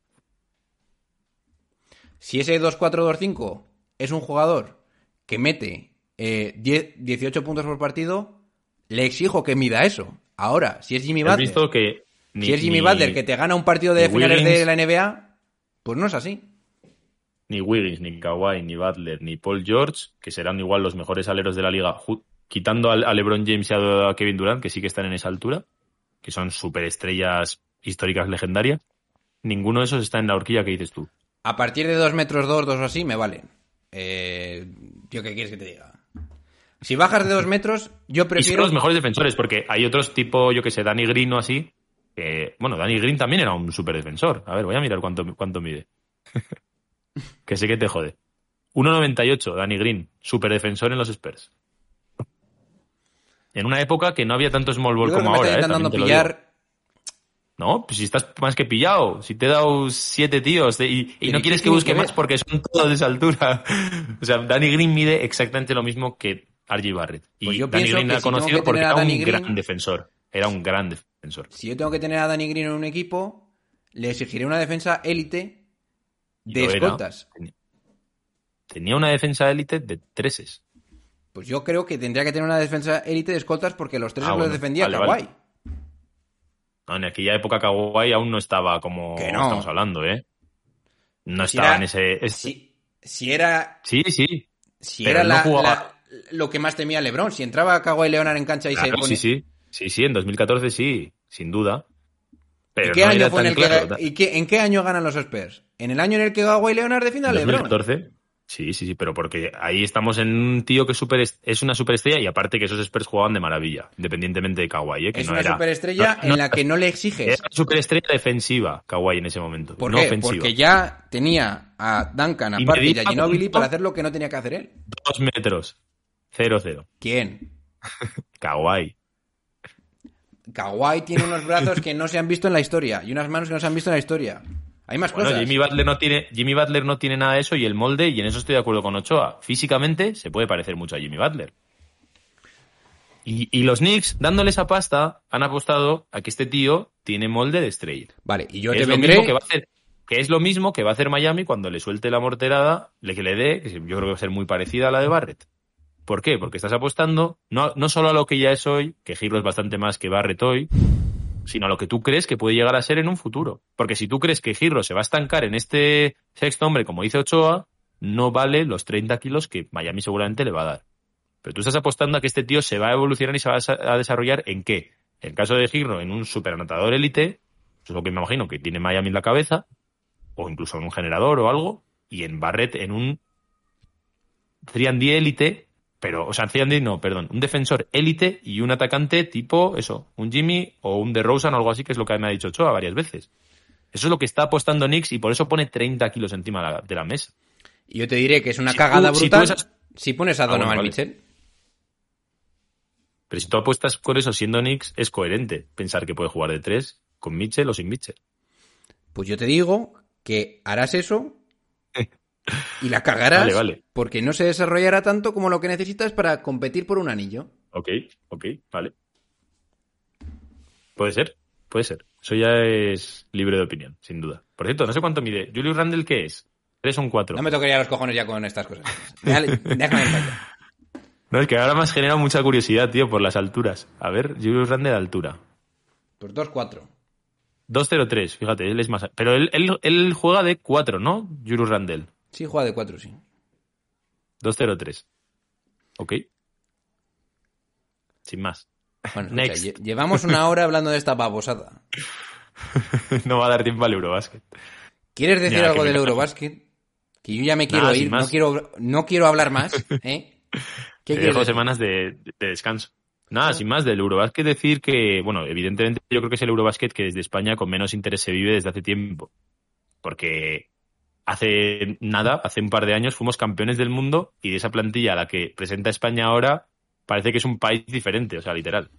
Si ese 2-4-2-5 es un jugador que mete eh, 10, 18 puntos por partido, le exijo que mida eso. Ahora, si es Jimmy Butler, visto que ni, si es Jimmy ni- Butler que te gana un partido de finales de la NBA, pues no es así. ni Wiggins, ni Kawhi, ni Butler, ni Paul George, que serán igual los mejores aleros de la liga, quitando al- a, LeBron James y a, a Kevin Durant, que sí que están en esa altura, que son superestrellas históricas legendarias, ninguno de esos está en la horquilla que dices tú. A partir de 2 metros 2, 2 o así, me valen. Eh, tío, ¿qué quieres que te diga? Si bajas de 2 metros, yo Y son prefiero... los mejores defensores, porque hay otros tipo, yo que sé, Danny Green o así, que, bueno, Danny Green también era un super defensor. A ver, voy a mirar cuánto, cuánto mide. que sé que te jode. 1.98, Danny Green, super defensor en los Spurs. en una época que no había tanto small ball Yo como me ahora. ¿eh? intentando pillar. No, pues si estás más que pillado, si te he dado siete tíos de- y, y ¿Pero no quieres que busque que más porque son todos de esa altura. O sea, Danny Green mide exactamente lo mismo que RJ Barrett. Y Pues yo Danny Green si tengo conocido que porque era un Green- gran defensor. Era un gran defensor. Si yo tengo que tener a Danny Green en un equipo, le exigiré una defensa élite de era. escoltas. Tenía una defensa élite de treses. Pues yo creo que tendría que tener una defensa élite de escoltas porque los tres Ah, los bueno. defendía Vale, Kawhi. vale. En aquella época Kawhi aún no estaba como no. estamos hablando, ¿eh? No Si estaba era- en ese... ese- Si, si era, Sí, sí. si Pero era no la- jugaba- la- lo que más temía LeBron, si entraba Kawhi Leonard en cancha y se Claro, pone... sí, sí. Sí, sí, en 2014 sí, sin duda. Pero ¿Y qué no año fue en el que claro. ¿y qué- en qué año ganan los Spurs? ¿En el año en el que Kawhi Leonard defiende a ¿En LeBron? 2014? Sí, sí, sí, pero porque ahí estamos en un tío que es, super, es una superestrella y aparte que esos Spurs jugaban de maravilla, independientemente de Kawhi, ¿eh? que Es no una era, superestrella no- no- en la que no le exiges. Era una superestrella defensiva, Kawhi en ese momento, ¿Por no qué? ofensiva. Porque ya tenía a Duncan Y aparte y medía a Ginobili para hacer lo que no tenía que hacer él. Dos metros, cero, cero. ¿Quién? Kawhi. Kawhi tiene unos brazos que no se han visto en la historia y unas manos que no se han visto en la historia. Hay más Bueno, cosas. Jimmy Butler, no tiene, Jimmy Butler no tiene nada de eso y el molde, y en eso estoy de acuerdo con Ochoa. Físicamente se puede parecer mucho a Jimmy Butler. Y, y los Knicks, dándole esa pasta, han apostado a que este tío tiene molde de estrella. Vale, y yo Que te es lo mismo que va a hacer que es lo mismo que va a hacer Miami cuando le suelte la morterada, le que le dé, que yo creo que va a ser muy parecida a la de Barrett. ¿Por qué? Porque estás apostando no, no solo a lo que ya es hoy, que Giro es bastante más que Barrett hoy, sino lo que tú crees que puede llegar a ser en un futuro. Porque si tú crees que Giro se va a estancar en este sexto hombre, como dice Ochoa, no vale los 30 kilos que Miami seguramente le va a dar. Pero tú estás apostando a que este tío se va a evolucionar y se va a desa- a desarrollar en qué? En el caso de Giro, en un superanotador élite, eso es lo que me imagino que tiene Miami en la cabeza, o incluso en un generador o algo, y en Barrett en un 3D élite, pero, o sea, 3D no, perdón, un defensor élite y un atacante tipo, eso, un Jimmy o un DeRozan o algo así, que es lo que me ha dicho Ochoa varias veces. Eso es lo que está apostando Knicks y por eso pone 30 kilos encima de la, mesa. Y yo te diré que es una Si cagada tú- brutal. Si, esas- pones a Ah, bueno, Donovan vale. Mitchell. Pero si tú apuestas con eso siendo Knicks, es coherente pensar que puede jugar de tres con Mitchell o sin Mitchell. Pues yo te digo que harás eso y la cagarás Vale, vale. porque no se desarrollará tanto como lo que necesitas para competir por un anillo. Ok, ok, vale. Puede ser, puede ser. Eso ya es libre de opinión, sin duda. Por cierto, no sé cuánto mide. Julius Randle, ¿qué es? ¿Tres o un cuatro? No me tocaría los cojones ya con estas cosas. Dale, déjame en. No, es que ahora me has generado mucha curiosidad, tío, por las alturas. A ver, Julius Randle de altura. Pues 2-4. 2-0-3, fíjate, él es más... Pero él, él, él juega de 4, ¿no? Julius Randle. Sí, juega de 4, sí. 2-0-3. Ok. Sin más. Bueno, escucha, Next. lle- llevamos una hora hablando de esta babosada. no va a dar tiempo al Eurobasket. ¿Quieres decir algo del Eurobasket? Que yo ya me quiero Nada, ir, no quiero, no quiero hablar más. ¿eh? ¿Qué Te dejo decir? semanas de, de descanso. Nada, sin más, del Eurobasket decir que, bueno, evidentemente yo creo que es el Eurobasket que desde España con menos interés se vive desde hace tiempo. Porque hace nada, hace un par de años, fuimos campeones del mundo y de esa plantilla a la que presenta España ahora parece que es un país diferente, o sea, literal.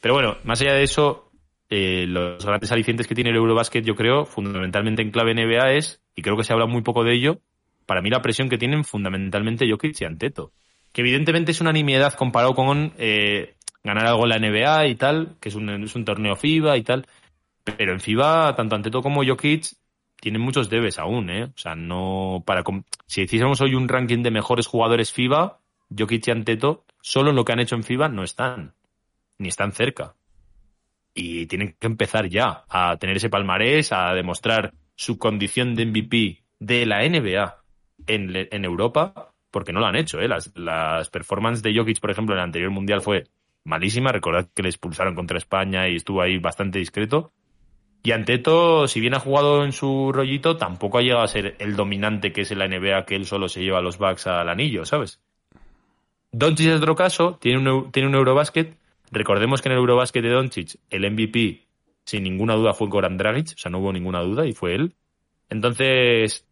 Pero bueno, más allá de eso, eh, los grandes alicientes que tiene el Eurobasket, yo creo, fundamentalmente en clave NBA es, y creo que se habla muy poco de ello, para mí la presión que tienen fundamentalmente Jokic y Anteto. Que evidentemente es una nimiedad comparado con eh, ganar algo en la NBA y tal, que es un, es un torneo FIBA y tal. Pero en FIBA, tanto Anteto como Jokic tienen muchos debes aún, ¿eh? O sea, no para... Si hiciésemos hoy un ranking de mejores jugadores FIBA, Jokic y Anteto, solo en lo que han hecho en FIBA no están. Ni están cerca. Y tienen que empezar ya a tener ese palmarés, a demostrar su condición de MVP de la NBA en Europa, porque no lo han hecho, ¿eh? Las, las performances de Jokic, por ejemplo, en el anterior Mundial fue malísima. Recordad que le expulsaron contra España y estuvo ahí bastante discreto. Y Anteto, si bien ha jugado en su rollito, tampoco ha llegado a ser el dominante que es en la NBA, que él solo se lleva los Bucks al anillo, ¿sabes? Doncic es otro caso, tiene un, tiene un Eurobasket. Recordemos que en el Eurobasket de Doncic, el MVP, sin ninguna duda, fue Goran Dragic, o sea, no hubo ninguna duda y fue él. Entonces,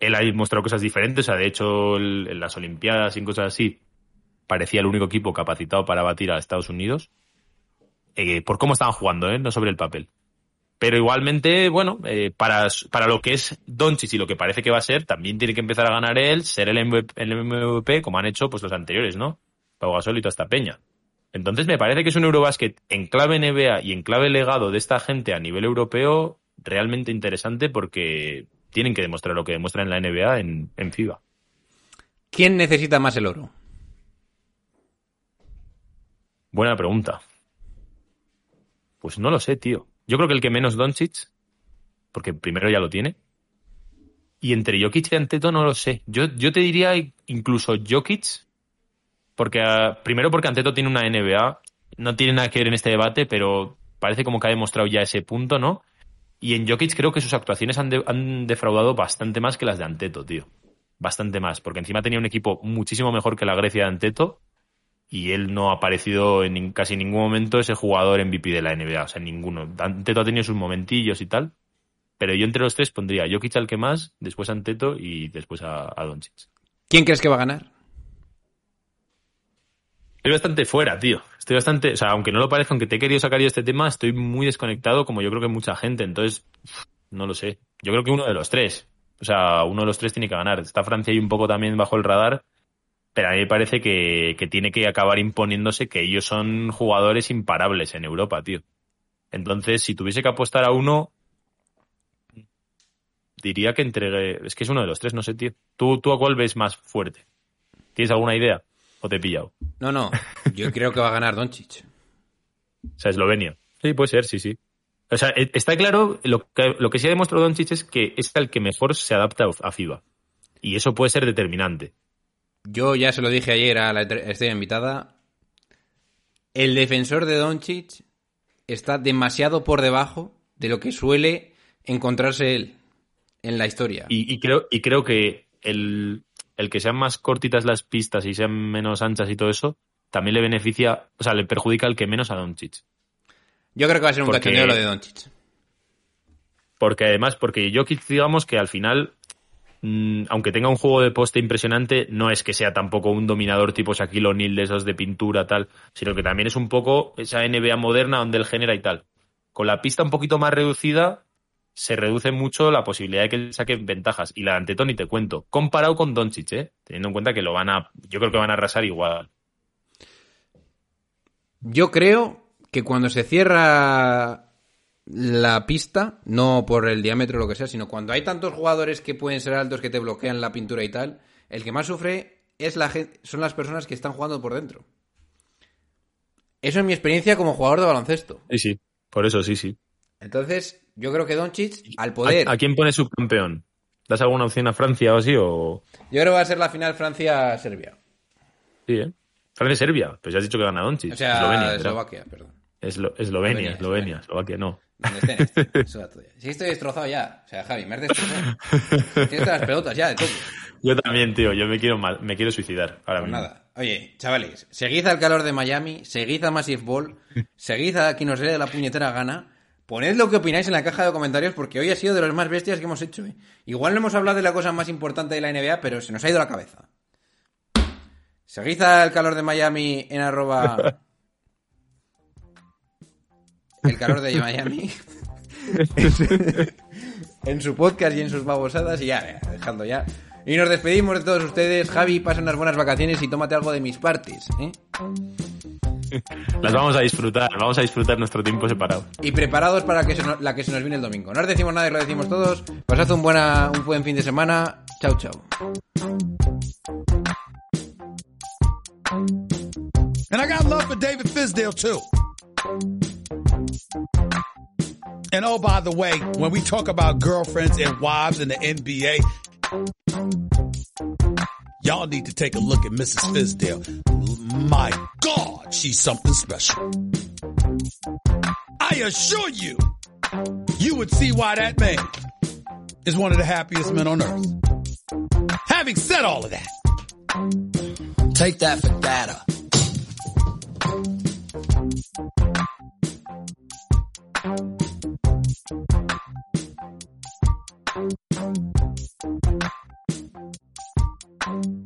él ha mostrado cosas diferentes, o sea, de hecho, en las Olimpiadas y en cosas así, parecía el único equipo capacitado para batir a Estados Unidos. Eh, por cómo estaban jugando, ¿eh? no sobre el papel. Pero igualmente, bueno, eh, para, para lo que es Doncic y lo que parece que va a ser, también tiene que empezar a ganar él, ser el MVP, el MVP como han hecho pues los anteriores, ¿no? Pau Gasol y toda esta peña. Entonces me parece que es un Eurobasket en clave NBA y en clave legado de esta gente a nivel europeo realmente interesante porque tienen que demostrar lo que demuestran en la NBA en, en FIBA. ¿Quién necesita más el oro? Buena pregunta. Pues no lo sé, tío. Yo creo que el que menos Doncic, porque primero ya lo tiene. Y entre Jokic y Anteto no lo sé. Yo, yo te diría incluso Jokic, porque uh, primero porque Anteto tiene una NBA, no tiene nada que ver en este debate, pero parece como que ha demostrado ya ese punto, ¿no? Y en Jokic creo que sus actuaciones han, han defraudado bastante más que las de Anteto, tío. Bastante más, porque encima tenía un equipo muchísimo mejor que la Grecia de Anteto y él no ha aparecido en casi ningún momento ese jugador MVP de la NBA, o sea, ninguno. Anteto ha tenido sus momentillos y tal, pero yo entre los tres pondría Jokic al que más, después a Anteto y después a, a Doncic. ¿Quién crees que va a ganar? Estoy bastante fuera, tío. Estoy bastante, o sea, aunque no lo parezca, aunque te he querido sacar yo este tema, estoy muy desconectado, como yo creo que mucha gente. Entonces, no lo sé. Yo creo que uno de los tres. O sea, uno de los tres tiene que ganar. Está Francia ahí un poco también bajo el radar, pero a mí me parece que, que, tiene que acabar imponiéndose que ellos son jugadores imparables en Europa, tío. Entonces, si tuviese que apostar a uno, diría que entregue. Es que es uno de los tres, no sé, tío. ¿Tú, tú a cuál ves más fuerte? ¿Tienes alguna idea? ¿O te he pillado? No, no. Yo creo que va a ganar Doncic. O sea, Eslovenia. Sí, puede ser, sí, sí. O sea, está claro, lo que, lo que sí ha demostrado Doncic es que es el que mejor se adapta a FIBA. Y eso puede ser determinante. Yo ya se lo dije ayer a la estrella invitada. El defensor de Doncic está demasiado por debajo de lo que suele encontrarse él en la historia. Y, y creo, y creo que el, el que sean más cortitas las pistas y sean menos anchas y todo eso, también le beneficia, o sea, le perjudica al que menos a Doncic. Yo creo que va a ser un cachondeo lo de Doncic. Porque además, porque Jokic, digamos que al final, aunque tenga un juego de poste impresionante, no es que sea tampoco un dominador tipo Shaquille O'Neal de esos de pintura tal, sino que también es un poco esa NBA moderna donde él genera y tal. Con la pista un poquito más reducida, se reduce mucho la posibilidad de que él saque ventajas. Y la de Anteto ni te cuento. Comparado con Doncic, ¿eh? Teniendo en cuenta que lo van a, yo creo que van a arrasar igual. Yo creo que cuando se cierra la pista, no por el diámetro o lo que sea, sino cuando hay tantos jugadores que pueden ser altos que te bloquean la pintura y tal, el que más sufre es la son las personas que están jugando por dentro. Eso es mi experiencia como jugador de baloncesto. Sí, sí. Por eso, sí, sí. Entonces, yo creo que Doncic, al poder, ¿A, a quién pone subcampeón? ¿Das alguna opción a Francia o así? O... yo creo que va a ser la final Francia-Serbia. Sí, ¿eh? Francia-Serbia. Pues ya has dicho que gana Doncic. O sea, Eslovenia. Eslovaquia, perdón. Eslo- Eslovenia, Eslovenia, Eslovenia, Eslovaquia no. Donde estén, estén. Eso. Sí, estoy destrozado ya. O sea, Javi, me has destrozado. Tienes todas las pelotas ya de todo. Yo también, tío. Yo me quiero, ma- me quiero suicidar ahora Pues mismo. nada. Oye, chavales, seguid al calor de Miami, seguid a Massive Ball, seguid a quien os dé la puñetera gana. Poned lo que opináis en la caja de comentarios porque hoy ha sido de los más bestias que hemos hecho. ¿eh? Igual no hemos hablado de la cosa más importante de la NBA, pero se nos ha ido la cabeza. Seguid al calor de Miami en arroba... El calor de Miami. en su podcast y en sus babosadas y ya, ya, dejando ya. Y nos despedimos de todos ustedes. Javi, pasa unas buenas vacaciones y tómate algo de mis partes. ¿eh? Las vamos a disfrutar, vamos a disfrutar nuestro tiempo separado. Y preparados para que se nos- la que se nos viene el domingo. No os decimos nada y lo decimos todos. Pasad un, buena, un buen fin de semana. Chao, chao. And I got love for David Fisdale too. And oh, by the way, when we talk about girlfriends and wives in the NBA, y'all need to take a look at Mrs. Fisdale. My God, she's something special. I assure you, you would see why that man is one of the happiest men on earth. Having said all of that, Take that for data. Thank you.